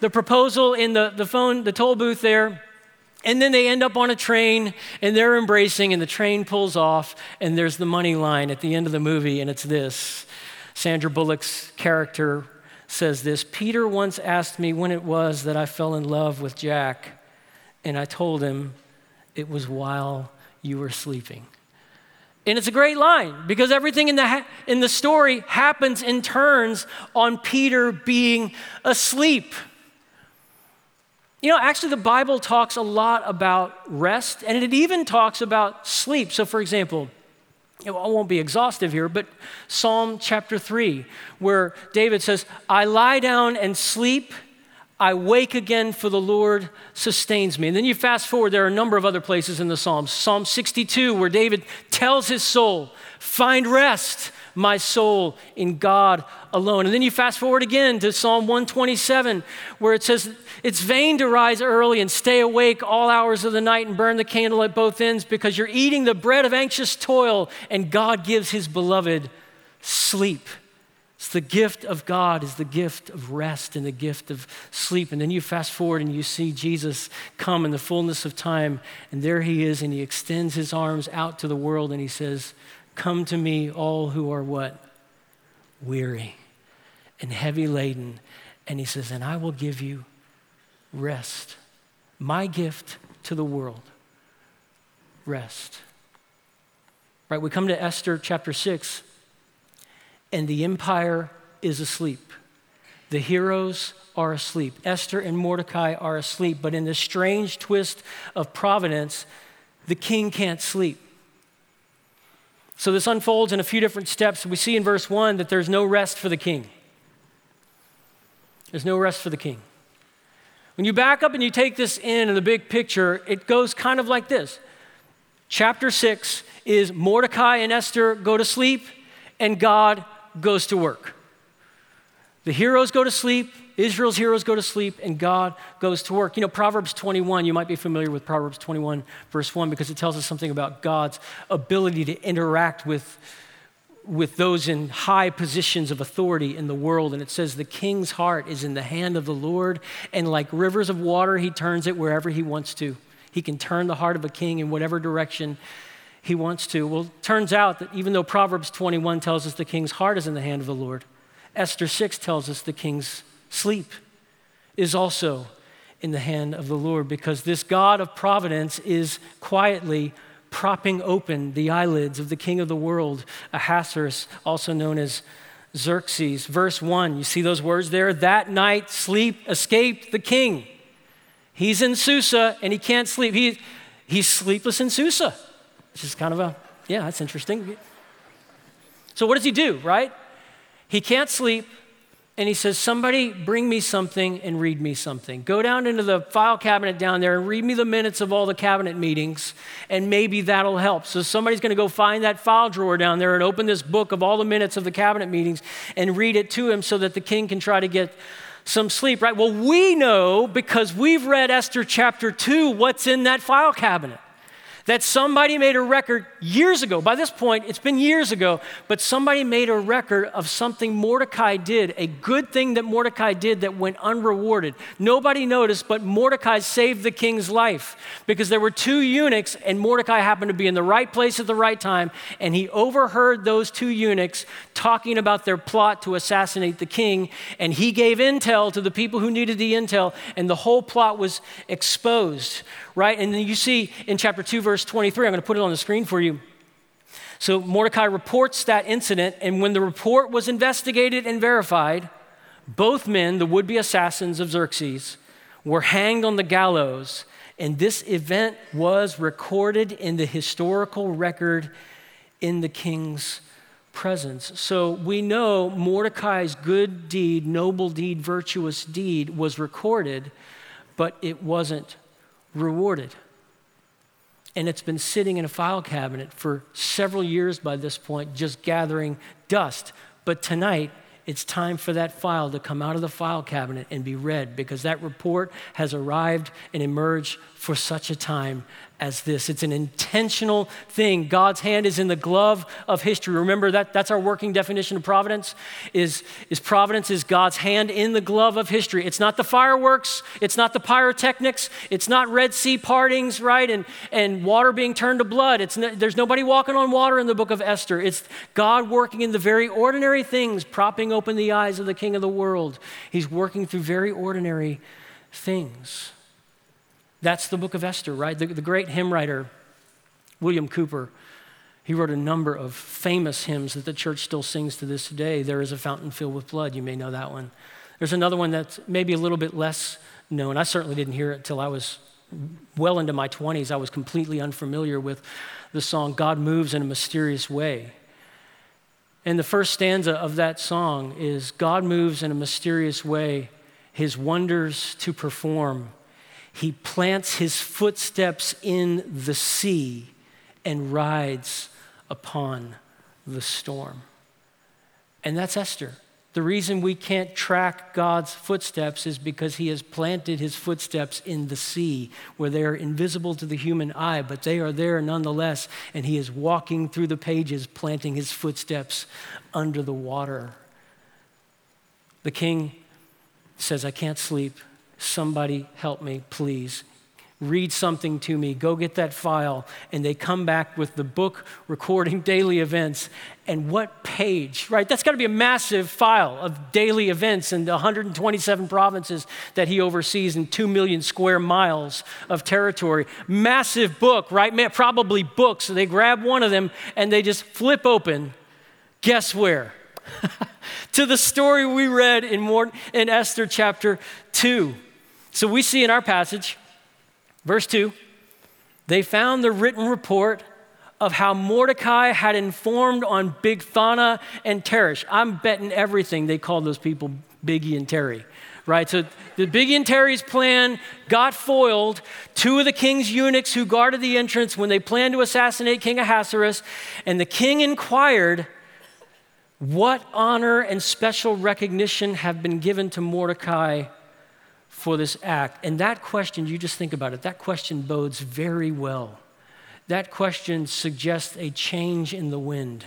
the proposal in the, the phone, the toll booth there, and then they end up on a train and they're embracing, and the train pulls off, and there's the money line at the end of the movie, and it's this Sandra Bullock's character says this Peter once asked me when it was that I fell in love with Jack. And I told him it was while you were sleeping. And it's a great line because everything in the, ha- in the story happens in turns on Peter being asleep. You know, actually, the Bible talks a lot about rest and it even talks about sleep. So, for example, I won't be exhaustive here, but Psalm chapter 3, where David says, I lie down and sleep I wake again, for the Lord sustains me. And then you fast forward, there are a number of other places in the Psalms. Psalm 62, where David tells his soul, Find rest, my soul, in God alone. And then you fast forward again to Psalm 127, where it says, It's vain to rise early and stay awake all hours of the night and burn the candle at both ends because you're eating the bread of anxious toil, and God gives his beloved sleep. It's the gift of God is the gift of rest and the gift of sleep. And then you fast forward and you see Jesus come in the fullness of time, and there he is, and he extends his arms out to the world and he says, Come to me, all who are what? Weary and heavy laden. And he says, And I will give you rest. My gift to the world rest. Right, we come to Esther chapter 6 and the empire is asleep. The heroes are asleep. Esther and Mordecai are asleep. But in this strange twist of providence, the king can't sleep. So this unfolds in a few different steps. We see in verse 1 that there's no rest for the king. There's no rest for the king. When you back up and you take this in in the big picture, it goes kind of like this. Chapter 6 is Mordecai and Esther go to sleep, and God goes to work. The heroes go to sleep, Israel's heroes go to sleep, and God goes to work. You know, Proverbs 21, you might be familiar with Proverbs 21, verse 1, because it tells us something about God's ability to interact with, with those in high positions of authority in the world. And it says, The king's heart is in the hand of the Lord, and like rivers of water, he turns it wherever he wants to. He can turn the heart of a king in whatever direction he wants to. Well, turns out that even though Proverbs 21 tells us the king's heart is in the hand of the Lord, Esther 6 tells us the king's sleep is also in the hand of the Lord because this God of providence is quietly propping open the eyelids of the king of the world, Ahasuerus, also known as Xerxes. Verse 1, you see those words there? That night sleep escaped the king. He's in Susa and he can't sleep. He, he's sleepless in Susa. Which is kind of a, yeah, that's interesting. So, what does he do, right? He can't sleep, and he says, Somebody bring me something and read me something. Go down into the file cabinet down there and read me the minutes of all the cabinet meetings, and maybe that'll help. So somebody's going to go find that file drawer down there and open this book of all the minutes of the cabinet meetings and read it to him so that the king can try to get some sleep, right? Well, we know because we've read Esther chapter 2 what's in that file cabinet. That somebody made a record years ago. By this point, it's been years ago, but somebody made a record of something Mordecai did, a good thing that Mordecai did that went unrewarded. Nobody noticed, but Mordecai saved the king's life because there were two eunuchs, and Mordecai happened to be in the right place at the right time, and he overheard those two eunuchs talking about their plot to assassinate the king, and he gave intel to the people who needed the intel, and the whole plot was exposed right? And then you see in chapter 2, verse 23, I'm going to put it on the screen for you. So Mordecai reports that incident, and when the report was investigated and verified, both men, the would be assassins of Xerxes, were hanged on the gallows. And this event was recorded in the historical record in the king's presence. So we know Mordecai's good deed, noble deed, virtuous deed was recorded, but it wasn't rewarded. And it's been sitting in a file cabinet for several years by this point, just gathering dust. But tonight, it's time for that file to come out of the file cabinet and be read because that report has arrived and emerged for such a time as this. It's an intentional thing. God's hand is in the glove of history. Remember that that's our working definition of providence is, is providence is God's hand in the glove of history. It's not the fireworks, it's not the pyrotechnics, it's not Red Sea partings, right? And, and water being turned to blood. It's no, there's nobody walking on water in the book of Esther. It's God working in the very ordinary things, propping open the eyes of the king of the world. He's working through very ordinary things. That's the book of Esther, right? The, the great hymn writer, William Cowper, he wrote a number of famous hymns that the church still sings to this day. There is a fountain filled with blood. You may know that one. There's another one that's maybe a little bit less known. I certainly didn't hear it till I was well into my 20s. I was completely unfamiliar with the song God Moves in a Mysterious Way. And the first stanza of that song is God moves in a mysterious way, his wonders to perform he plants his footsteps in the sea and rides upon the storm. And that's Esther. The reason we can't track God's footsteps is because he has planted his footsteps in the sea, where they are invisible to the human eye, but they are there nonetheless. And he is walking through the pages, planting his footsteps under the water. The king says, I can't sleep. Somebody help me, please. Read something to me. Go get that file. And they come back with the book recording daily events. And what page, right? That's got to be a massive file of daily events in the 127 provinces that he oversees in 2 million square miles of territory. Massive book, right? Probably books. So they grab one of them and they just flip open. Guess where? to the story we read in, Mort- in Esther chapter 2. So we see in our passage, verse 2, they found the written report of how Mordecai had informed on Bigthana and Teresh. I'm betting everything they called those people Biggie and Terry, right? So the Biggie and Terry's plan got foiled. Two of the king's eunuchs who guarded the entrance when they planned to assassinate King Ahasuerus, and the king inquired, What honor and special recognition have been given to Mordecai for this act? And that question, you just think about it, that question bodes very well. That question suggests a change in the wind,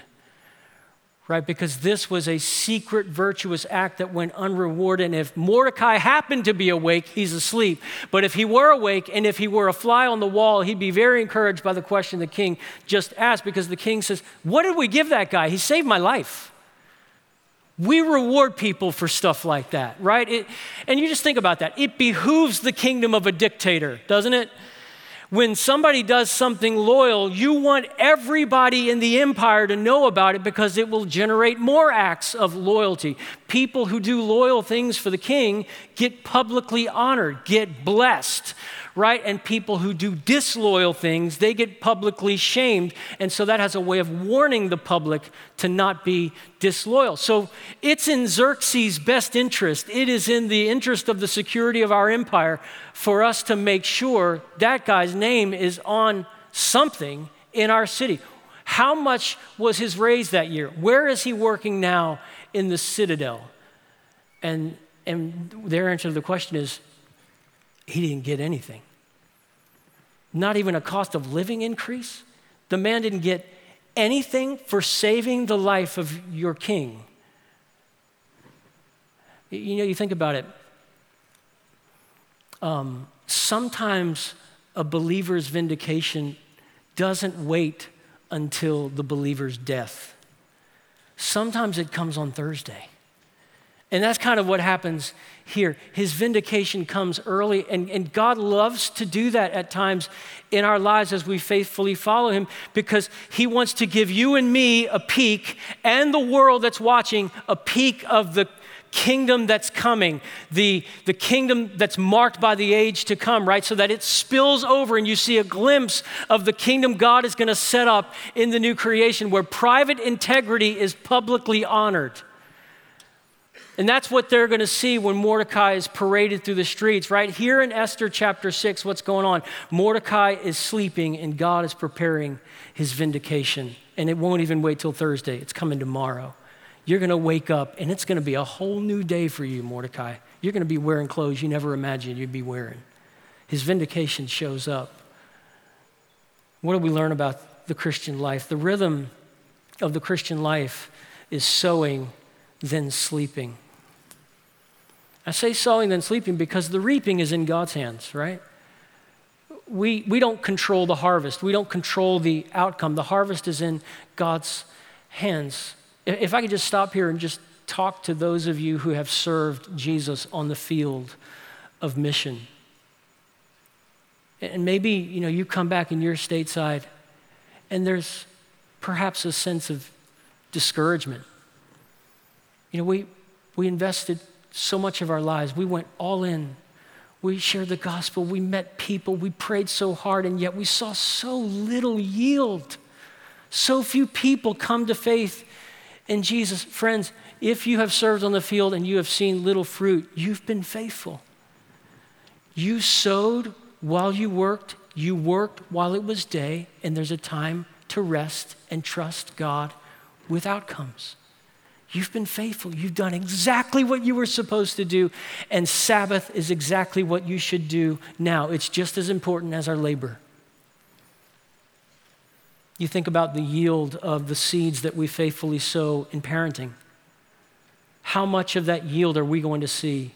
right? Because this was a secret virtuous act that went unrewarded. And if Mordecai happened to be awake, he's asleep. But if he were awake and if he were a fly on the wall, he'd be very encouraged by the question the king just asked because the king says, What did we give that guy? He saved my life. We reward people for stuff like that, right? It, and you just think about that. It behooves the kingdom of a dictator, doesn't it? When somebody does something loyal, you want everybody in the empire to know about it because it will generate more acts of loyalty. People who do loyal things for the king get publicly honored, get blessed, right? And people who do disloyal things, they get publicly shamed. And so that has a way of warning the public to not be disloyal. So it's in Xerxes' best interest, it is in the interest of the security of our empire for us to make sure that guy's name is on something in our city. How much was his raise that year? Where is he working now in the citadel? And, and their answer to the question is he didn't get anything. Not even a cost of living increase. The man didn't get anything for saving the life of your king. You know, you think about it. Um, sometimes a believer's vindication doesn't wait until the believer's death. Sometimes it comes on Thursday. And that's kind of what happens here. His vindication comes early, and, and God loves to do that at times in our lives as we faithfully follow Him because He wants to give you and me a peek and the world that's watching a peek of the kingdom that's coming, the, the kingdom that's marked by the age to come, right? So that it spills over and you see a glimpse of the kingdom God is going to set up in the new creation where private integrity is publicly honored. And that's what they're going to see when Mordecai is paraded through the streets, right? Here in Esther chapter 6, what's going on? Mordecai is sleeping and God is preparing his vindication. And it won't even wait till Thursday, it's coming tomorrow. You're going to wake up and it's going to be a whole new day for you, Mordecai. You're going to be wearing clothes you never imagined you'd be wearing. His vindication shows up. What do we learn about the Christian life? The rhythm of the Christian life is sowing, then sleeping. I say sowing then sleeping because the reaping is in God's hands, right? We, we don't control the harvest. We don't control the outcome. The harvest is in God's hands. If I could just stop here and just talk to those of you who have served Jesus on the field of mission. And maybe, you know, you come back in your stateside and there's perhaps a sense of discouragement. You know, we, we invested so much of our lives. We went all in. We shared the gospel. We met people. We prayed so hard, and yet we saw so little yield. So few people come to faith in Jesus. Friends, if you have served on the field and you have seen little fruit, you've been faithful. You sowed while you worked, you worked while it was day, and there's a time to rest and trust God with outcomes. You've been faithful. You've done exactly what you were supposed to do, and Sabbath is exactly what you should do now. It's just as important as our labor. You think about the yield of the seeds that we faithfully sow in parenting. How much of that yield are we going to see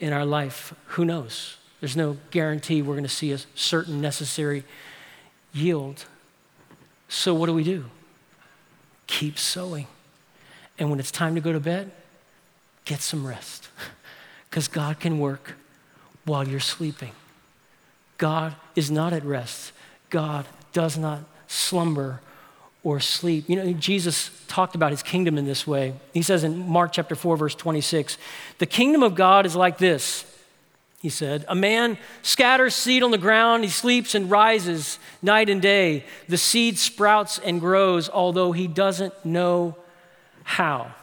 in our life? Who knows? There's no guarantee we're going to see a certain necessary yield. So, what do we do? Keep sowing. And when it's time to go to bed, get some rest. Because God can work while you're sleeping. God is not at rest. God does not slumber or sleep. You know, Jesus talked about his kingdom in this way. He says in Mark chapter 4, verse 26, the kingdom of God is like this. He said, A man scatters seed on the ground, he sleeps and rises night and day. The seed sprouts and grows, although he doesn't know how.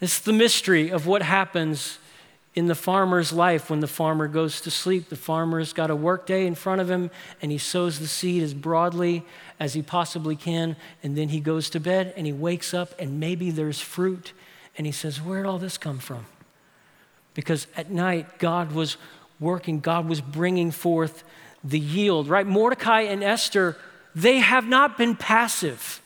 It's the mystery of what happens in the farmer's life when the farmer goes to sleep. The farmer's got a workday in front of him and he sows the seed as broadly as he possibly can. And then he goes to bed and he wakes up and maybe there's fruit. And he says, Where'd all this come from? Because at night, God was working, God was bringing forth the yield, right? Mordecai and Esther, they have not been passive.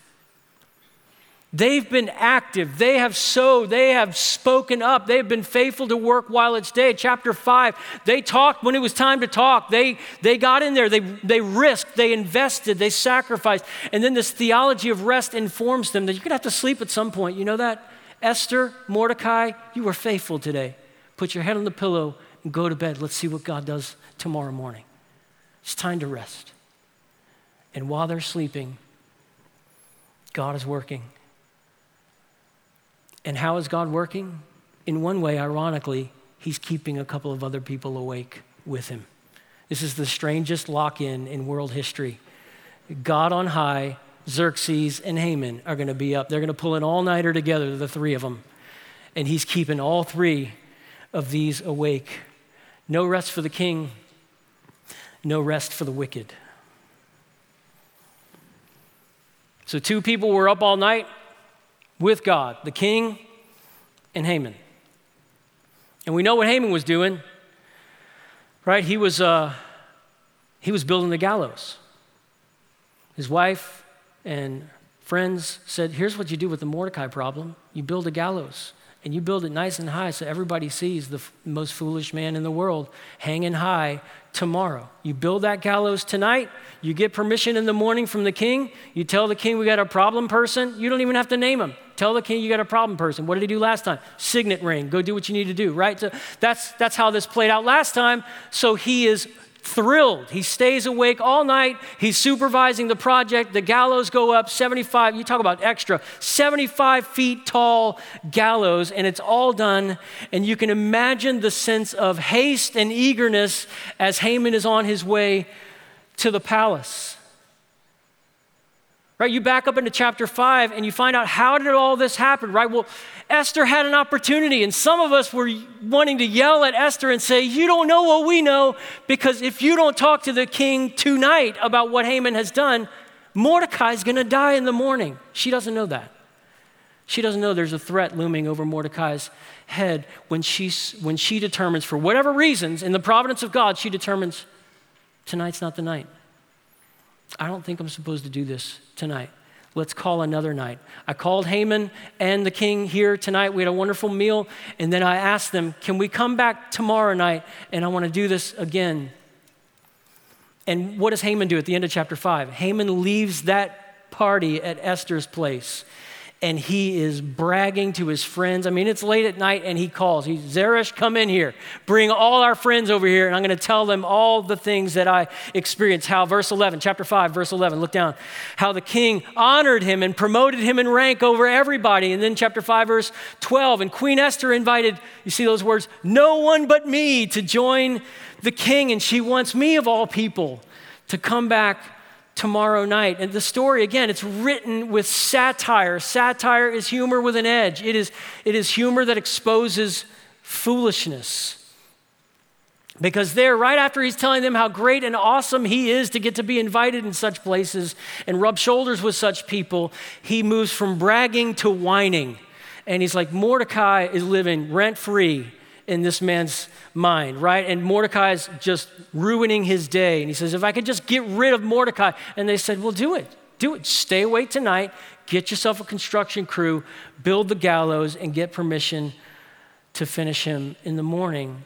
They've been active. They have sowed. They have spoken up. They've been faithful to work while it's day. Chapter 5, they talked when it was time to talk. They, they got in there. They, they risked. They invested. They sacrificed. And then this theology of rest informs them that you're going to have to sleep at some point. You know that? Esther, Mordecai, you were faithful today. Put your head on the pillow and go to bed. Let's see what God does tomorrow morning. It's time to rest. And while they're sleeping, God is working. And how is God working? In one way, ironically, He's keeping a couple of other people awake with Him. This is the strangest lock in in world history. God on high, Xerxes, and Haman are going to be up. They're going to pull an all nighter together, the three of them. And He's keeping all three of these awake. No rest for the king, no rest for the wicked. So, two people were up all night, with God, the king and Haman. And we know what Haman was doing, right? He was, uh, he was building the gallows. His wife and friends said, Here's what you do with the Mordecai problem you build a gallows and you build it nice and high so everybody sees the f- most foolish man in the world hanging high tomorrow. You build that gallows tonight, you get permission in the morning from the king, you tell the king we got a problem person, you don't even have to name him. Tell the king you got a problem person. What did he do last time? Signet ring. Go do what you need to do, right? So that's that's how this played out last time. So he is thrilled. He stays awake all night. He's supervising the project. The gallows go up 75, you talk about extra, 75 feet tall gallows, and it's all done. And you can imagine the sense of haste and eagerness as Haman is on his way to the palace. Right? You back up into chapter 5 and you find out how did all this happen, right? Well, Esther had an opportunity, and some of us were wanting to yell at Esther and say, You don't know what we know, because if you don't talk to the king tonight about what Haman has done, Mordecai's gonna die in the morning. She doesn't know that. She doesn't know there's a threat looming over Mordecai's head when she, when she determines, for whatever reasons, in the providence of God, she determines tonight's not the night. I don't think I'm supposed to do this tonight. Let's call another night. I called Haman and the king here tonight. We had a wonderful meal. And then I asked them, Can we come back tomorrow night? And I want to do this again. And what does Haman do at the end of chapter 5? Haman leaves that party at Esther's place and he is bragging to his friends. I mean, it's late at night and he calls. He's, Zeresh, come in here. Bring all our friends over here and I'm going to tell them all the things that I experienced. How, verse 11, chapter 5, verse 11, look down. How the king honored him and promoted him in rank over everybody. And then chapter 5, verse 12, and Queen Esther invited, you see those words, no one but me to join the king. And she wants me, of all people, to come back tomorrow night. And the story, again, it's written with satire. Satire is humor with an edge, it is, it is humor that exposes foolishness. Because there, right after he's telling them how great and awesome he is to get to be invited in such places and rub shoulders with such people, he moves from bragging to whining. And he's like, Mordecai is living rent free in this man's mind, right? And Mordecai's just ruining his day. And he says, If I could just get rid of Mordecai. And they said, Well, do it. Do it. Stay awake tonight. Get yourself a construction crew, build the gallows, and get permission to finish him in the morning.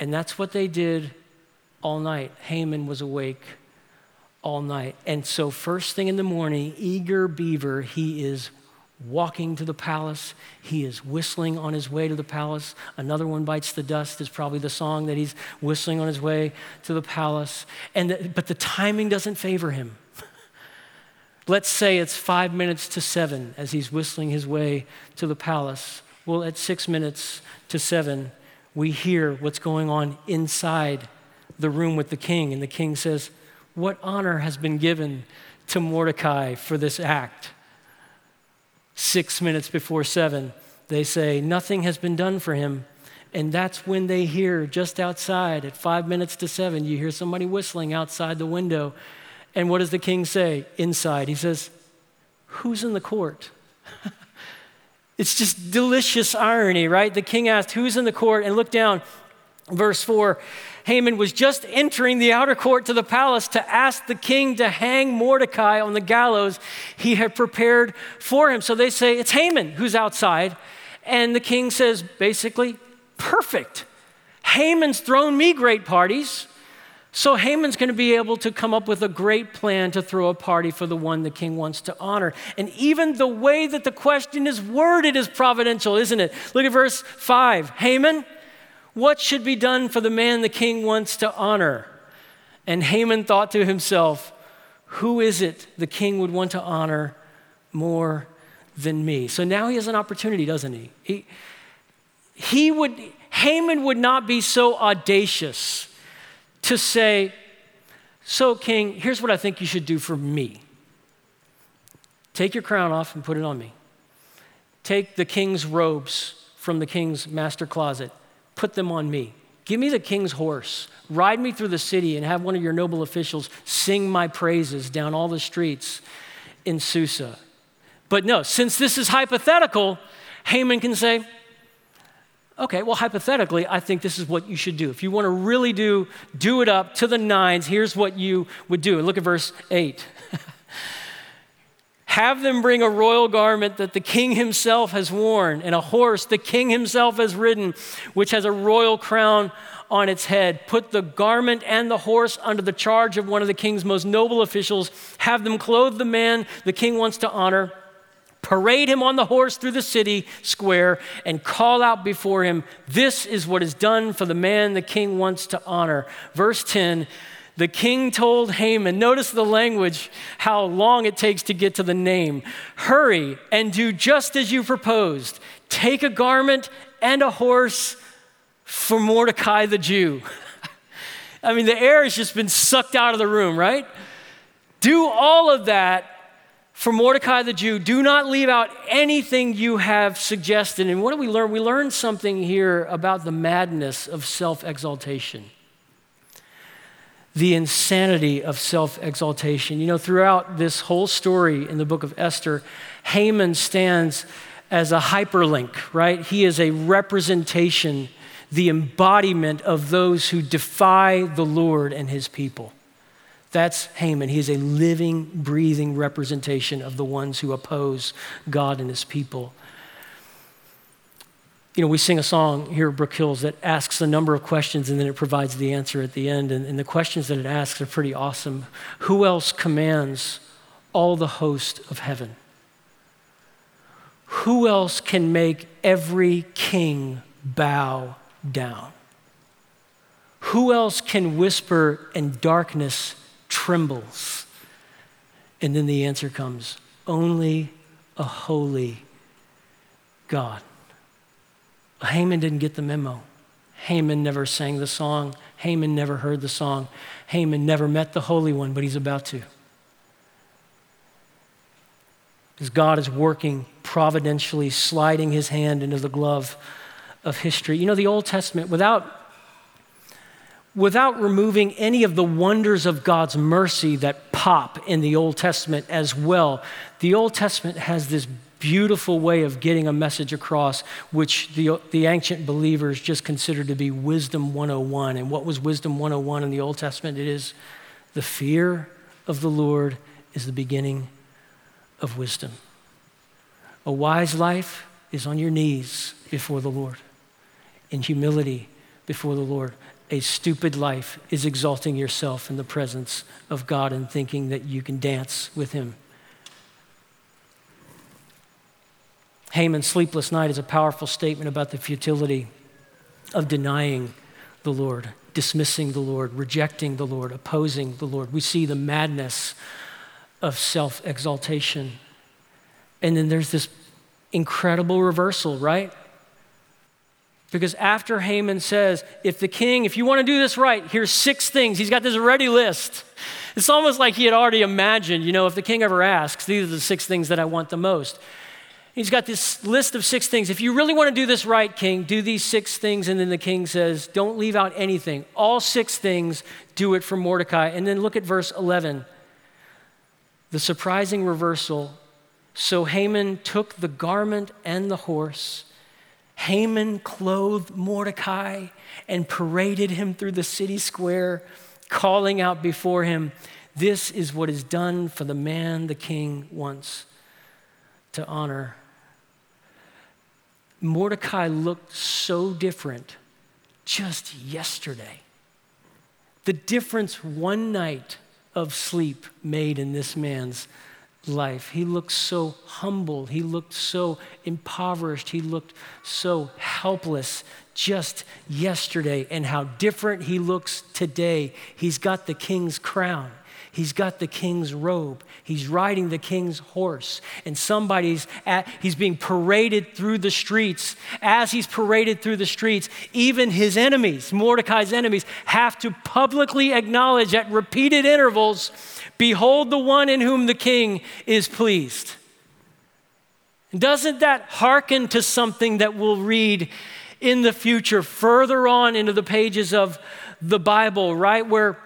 And that's what they did all night. Haman was awake all night. And so, first thing in the morning, eager beaver, he is walking to the palace. He is whistling on his way to the palace. Another one bites the dust is probably the song that he's whistling on his way to the palace. And the, but the timing doesn't favor him. Let's say it's five minutes to seven as he's whistling his way to the palace. Well, at six minutes to seven, we hear what's going on inside the room with the king. And the king says, What honor has been given to Mordecai for this act? Six minutes before seven, they say, Nothing has been done for him. And that's when they hear just outside at five minutes to seven, you hear somebody whistling outside the window. And what does the king say inside? He says, Who's in the court? it's just delicious irony, right? The king asked, Who's in the court? And look down, verse 4 Haman was just entering the outer court to the palace to ask the king to hang Mordecai on the gallows he had prepared for him. So they say, It's Haman who's outside. And the king says, basically, perfect. Haman's thrown me great parties. So Haman's going to be able to come up with a great plan to throw a party for the one the king wants to honor. And even the way that the question is worded is providential, isn't it? Look at verse 5. Haman, what should be done for the man the king wants to honor? And Haman thought to himself, Who is it the king would want to honor more than me? So now he has an opportunity, doesn't he? He, he would, Haman would not be so audacious to say, So, king, here's what I think you should do for me. Take your crown off and put it on me. Take the king's robes from the king's master closet put them on me. Give me the king's horse. Ride me through the city and have one of your noble officials sing my praises down all the streets in Susa. But no, since this is hypothetical, Haman can say, Okay, well, hypothetically, I think this is what you should do. If you want to really do, do it up to the nines, here's what you would do. Look at verse 8. Have them bring a royal garment that the king himself has worn, and a horse the king himself has ridden, which has a royal crown on its head. Put the garment and the horse under the charge of one of the king's most noble officials. Have them clothe the man the king wants to honor parade him on the horse through the city square, and call out before him, This is what is done for the man the king wants to honor. Verse 10 The king told Haman, notice the language, how long it takes to get to the name. Hurry and do just as you proposed. Take a garment and a horse for Mordecai the Jew. I mean, the air has just been sucked out of the room, right? Do all of that for Mordecai the Jew, do not leave out anything you have suggested. And what do we learn? We learn something here about the madness of self exaltation, the insanity of self exaltation. You know, throughout this whole story in the book of Esther, Haman stands as a hyperlink, right? He is a representation, the embodiment of those who defy the Lord and his people. That's Haman. He is a living, breathing representation of the ones who oppose God and his people. You know, we sing a song here at Brook Hills that asks a number of questions and then it provides the answer at the end. And, and the questions that it asks are pretty awesome. Who else commands all the host of heaven? Who else can make every king bow down? Who else can whisper and darkness trembles. And then the answer comes only a holy God. Haman didn't get the memo. Haman never sang the song. Haman never heard the song. Haman never met the Holy One, but he's about to. Because God is working providentially, sliding his hand into the glove of history. You know, the Old Testament, without without removing any of the wonders of God's mercy that pop in the Old Testament as well. The Old Testament has this beautiful way of getting a message across, which the, the ancient believers just considered to be wisdom 101. And what was wisdom 101 in the Old Testament? It is the fear of the Lord is the beginning of wisdom. A wise life is on your knees before the Lord, in humility before the Lord a stupid life is exalting yourself in the presence of God and thinking that you can dance with Him. Haman's sleepless night is a powerful statement about the futility of denying the Lord, dismissing the Lord, rejecting the Lord, opposing the Lord. We see the madness of self exaltation. And then there's this incredible reversal, right? Because after Haman says, if the king, if you want to do this right, here's six things, he's got this ready list. It's almost like he had already imagined, you know, if the king ever asks, these are the six things that I want the most. He's got this list of six things. If you really want to do this right, king, do these six things. And then the king says, don't leave out anything. All six things, do it for Mordecai. And then look at verse 11. The surprising reversal. So Haman took the garment and the horse Haman clothed Mordecai and paraded him through the city square, calling out before him, This is what is done for the man the king wants to honor. Mordecai looked so different just yesterday. The difference one night of sleep made in this man's life. He looked so humble. He looked so impoverished. He looked so helpless just yesterday, and how different he looks today. He's got the king's crown. He's got the king's robe. He's riding the king's horse. And somebody's at, he's being paraded through the streets. As he's paraded through the streets, even his enemies, Mordecai's enemies, have to publicly acknowledge at repeated intervals Behold the one in whom the king is pleased. Doesn't that hearken to something that we'll read in the future, further on into the pages of the Bible, right? Where,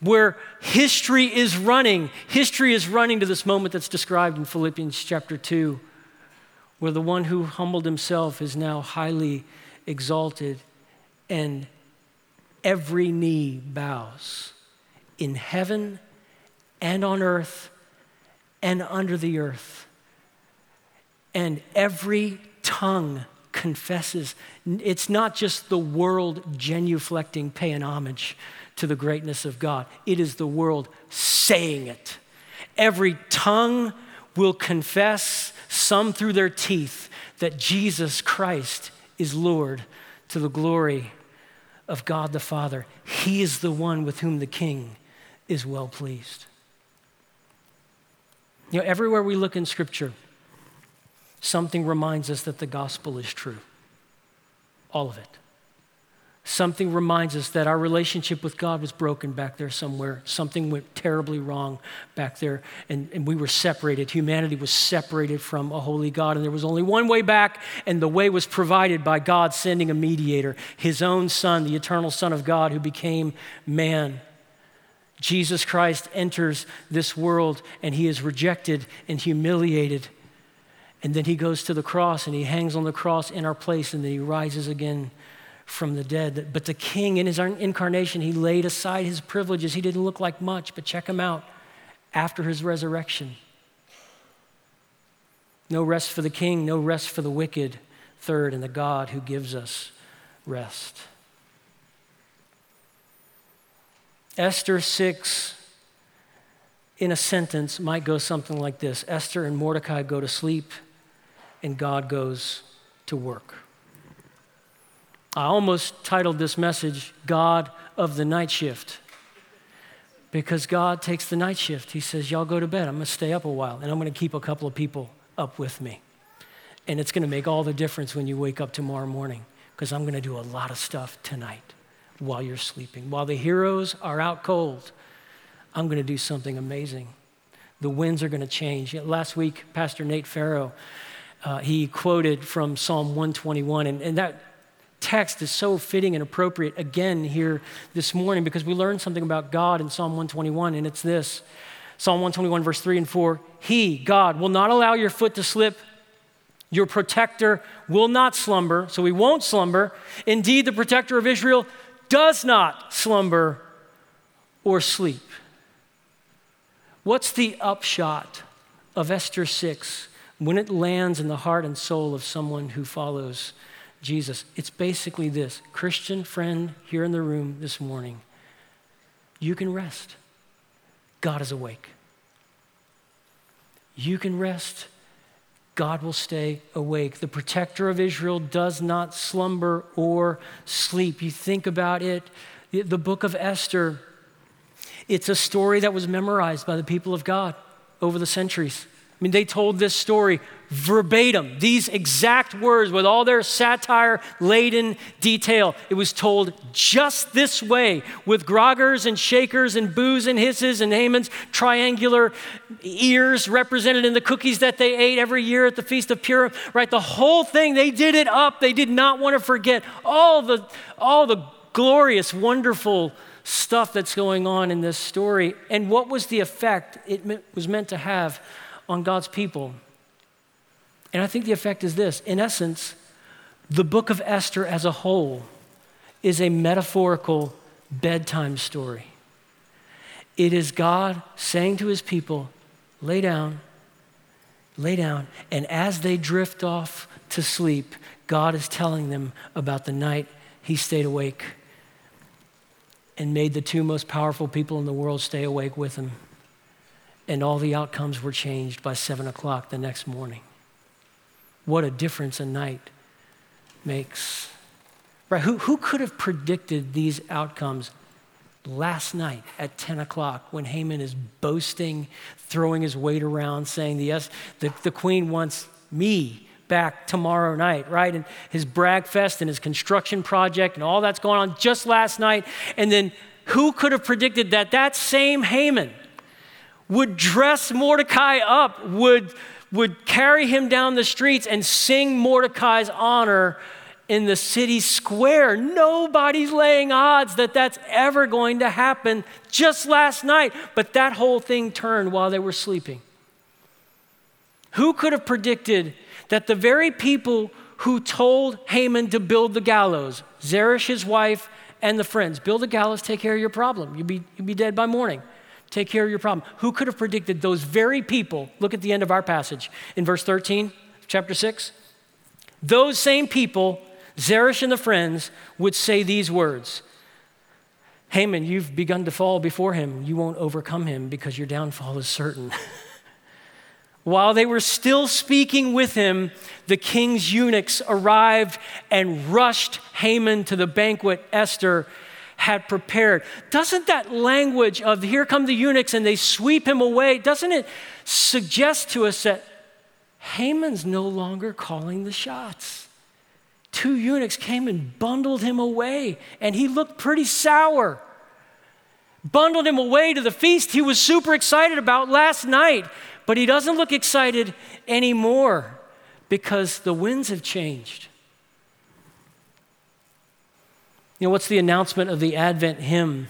where history is running. History is running to this moment that's described in Philippians chapter 2, where the one who humbled himself is now highly exalted, and every knee bows in heaven and on earth and under the earth. And every tongue confesses. It's not just the world genuflecting, paying homage to the greatness of God, it is the world saying it. Every tongue will confess, some through their teeth, that Jesus Christ is Lord to the glory of God the Father. He is the one with whom the King is well pleased. You know, everywhere we look in Scripture, something reminds us that the gospel is true. All of it. Something reminds us that our relationship with God was broken back there somewhere. Something went terribly wrong back there, and, and we were separated. Humanity was separated from a holy God, and there was only one way back, and the way was provided by God sending a mediator, his own Son, the eternal Son of God, who became man. Jesus Christ enters this world, and he is rejected and humiliated. And then he goes to the cross and he hangs on the cross in our place, and then he rises again from the dead. But the king, in his incarnation, he laid aside his privileges. He didn't look like much, but check him out after his resurrection. No rest for the king, no rest for the wicked. Third, and the God who gives us rest. Esther 6, in a sentence, might go something like this Esther and Mordecai go to sleep, and God goes to work. I almost titled this message, God of the Night Shift. Because God takes the night shift. He says, Y'all go to bed. I'm going to stay up a while, and I'm going to keep a couple of people up with me. And it's going to make all the difference when you wake up tomorrow morning, because I'm going to do a lot of stuff tonight while you're sleeping. While the heroes are out cold, I'm going to do something amazing. The winds are going to change. Last week, Pastor Nate Farrow, uh, he quoted from Psalm 121, and, and that text is so fitting and appropriate again here this morning because we learned something about God in Psalm 121, and it's this Psalm 121, verse 3 and 4 He, God, will not allow your foot to slip. Your protector will not slumber, so he won't slumber. Indeed, the protector of Israel does not slumber or sleep. What's the upshot of Esther 6 when it lands in the heart and soul of someone who follows Jesus. It's basically this Christian friend here in the room this morning, you can rest. God is awake. You can rest. God will stay awake. The protector of Israel does not slumber or sleep. You think about it, the book of Esther, it's a story that was memorized by the people of God over the centuries. I mean, they told this story verbatim, these exact words with all their satire laden detail. It was told just this way with groggers and shakers and boos and hisses and Haman's triangular ears represented in the cookies that they ate every year at the Feast of Purim, right? The whole thing, they did it up. They did not want to forget all the, all the glorious, wonderful stuff that's going on in this story. And what was the effect it was meant to have on God's people? And I think the effect is this in essence, the book of Esther as a whole is a metaphorical bedtime story. It is God saying to his people, lay down, lay down. And as they drift off to sleep, God is telling them about the night he stayed awake and made the two most powerful people in the world stay awake with him. And all the outcomes were changed by seven o'clock the next morning. What a difference a night makes. Right? Who, who could have predicted these outcomes last night at 10 o'clock when Haman is boasting, throwing his weight around, saying, yes, the, the queen wants me back tomorrow night, right? And his brag fest and his construction project and all that's going on just last night. And then who could have predicted that that same Haman would dress Mordecai up, would would carry him down the streets and sing Mordecai's honor in the city square. Nobody's laying odds that that's ever going to happen just last night, but that whole thing turned while they were sleeping. Who could have predicted that the very people who told Haman to build the gallows, Zeresh, his wife, and the friends, build a gallows, take care of your problem. You'll be, you'll be dead by morning. Take care of your problem. Who could have predicted those very people? Look at the end of our passage in verse 13, chapter 6. Those same people, Zeresh and the friends, would say these words Haman, you've begun to fall before him. You won't overcome him because your downfall is certain. While they were still speaking with him, the king's eunuchs arrived and rushed Haman to the banquet Esther had prepared. Doesn't that language of here come the eunuchs and they sweep him away, doesn't it suggest to us that Haman's no longer calling the shots? Two eunuchs came and bundled him away, and he looked pretty sour. Bundled him away to the feast he was super excited about last night. But he doesn't look excited anymore because the winds have changed. You know, what's the announcement of the Advent hymn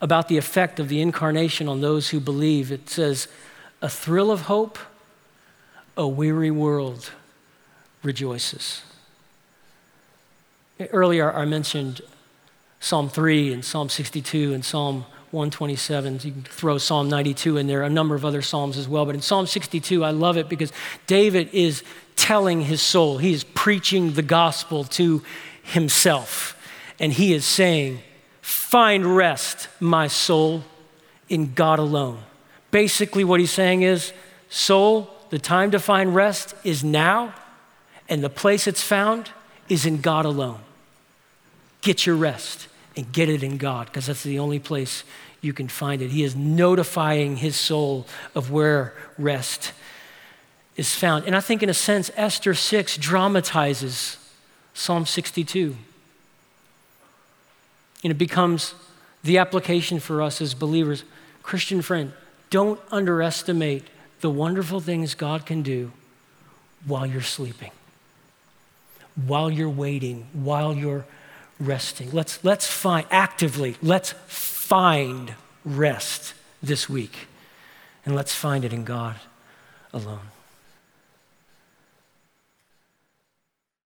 about the effect of the incarnation on those who believe? It says, A thrill of hope, a weary world rejoices. Earlier, I mentioned Psalm 3 and Psalm 62 and Psalm 127. You can throw Psalm 92 in there, a number of other Psalms as well. But in Psalm 62, I love it because David is telling his soul, he is preaching the gospel to himself. And he is saying, Find rest, my soul, in God alone. Basically, what he's saying is, Soul, the time to find rest is now, and the place it's found is in God alone. Get your rest and get it in God because that's the only place you can find it. He is notifying his soul of where rest is found. And I think, in a sense, Esther 6 dramatizes Psalm 62. And it becomes the application for us as believers. Christian friend, don't underestimate the wonderful things God can do while you're sleeping, while you're waiting, while you're resting. Let's, let's find, actively, let's find rest this week. And let's find it in God alone.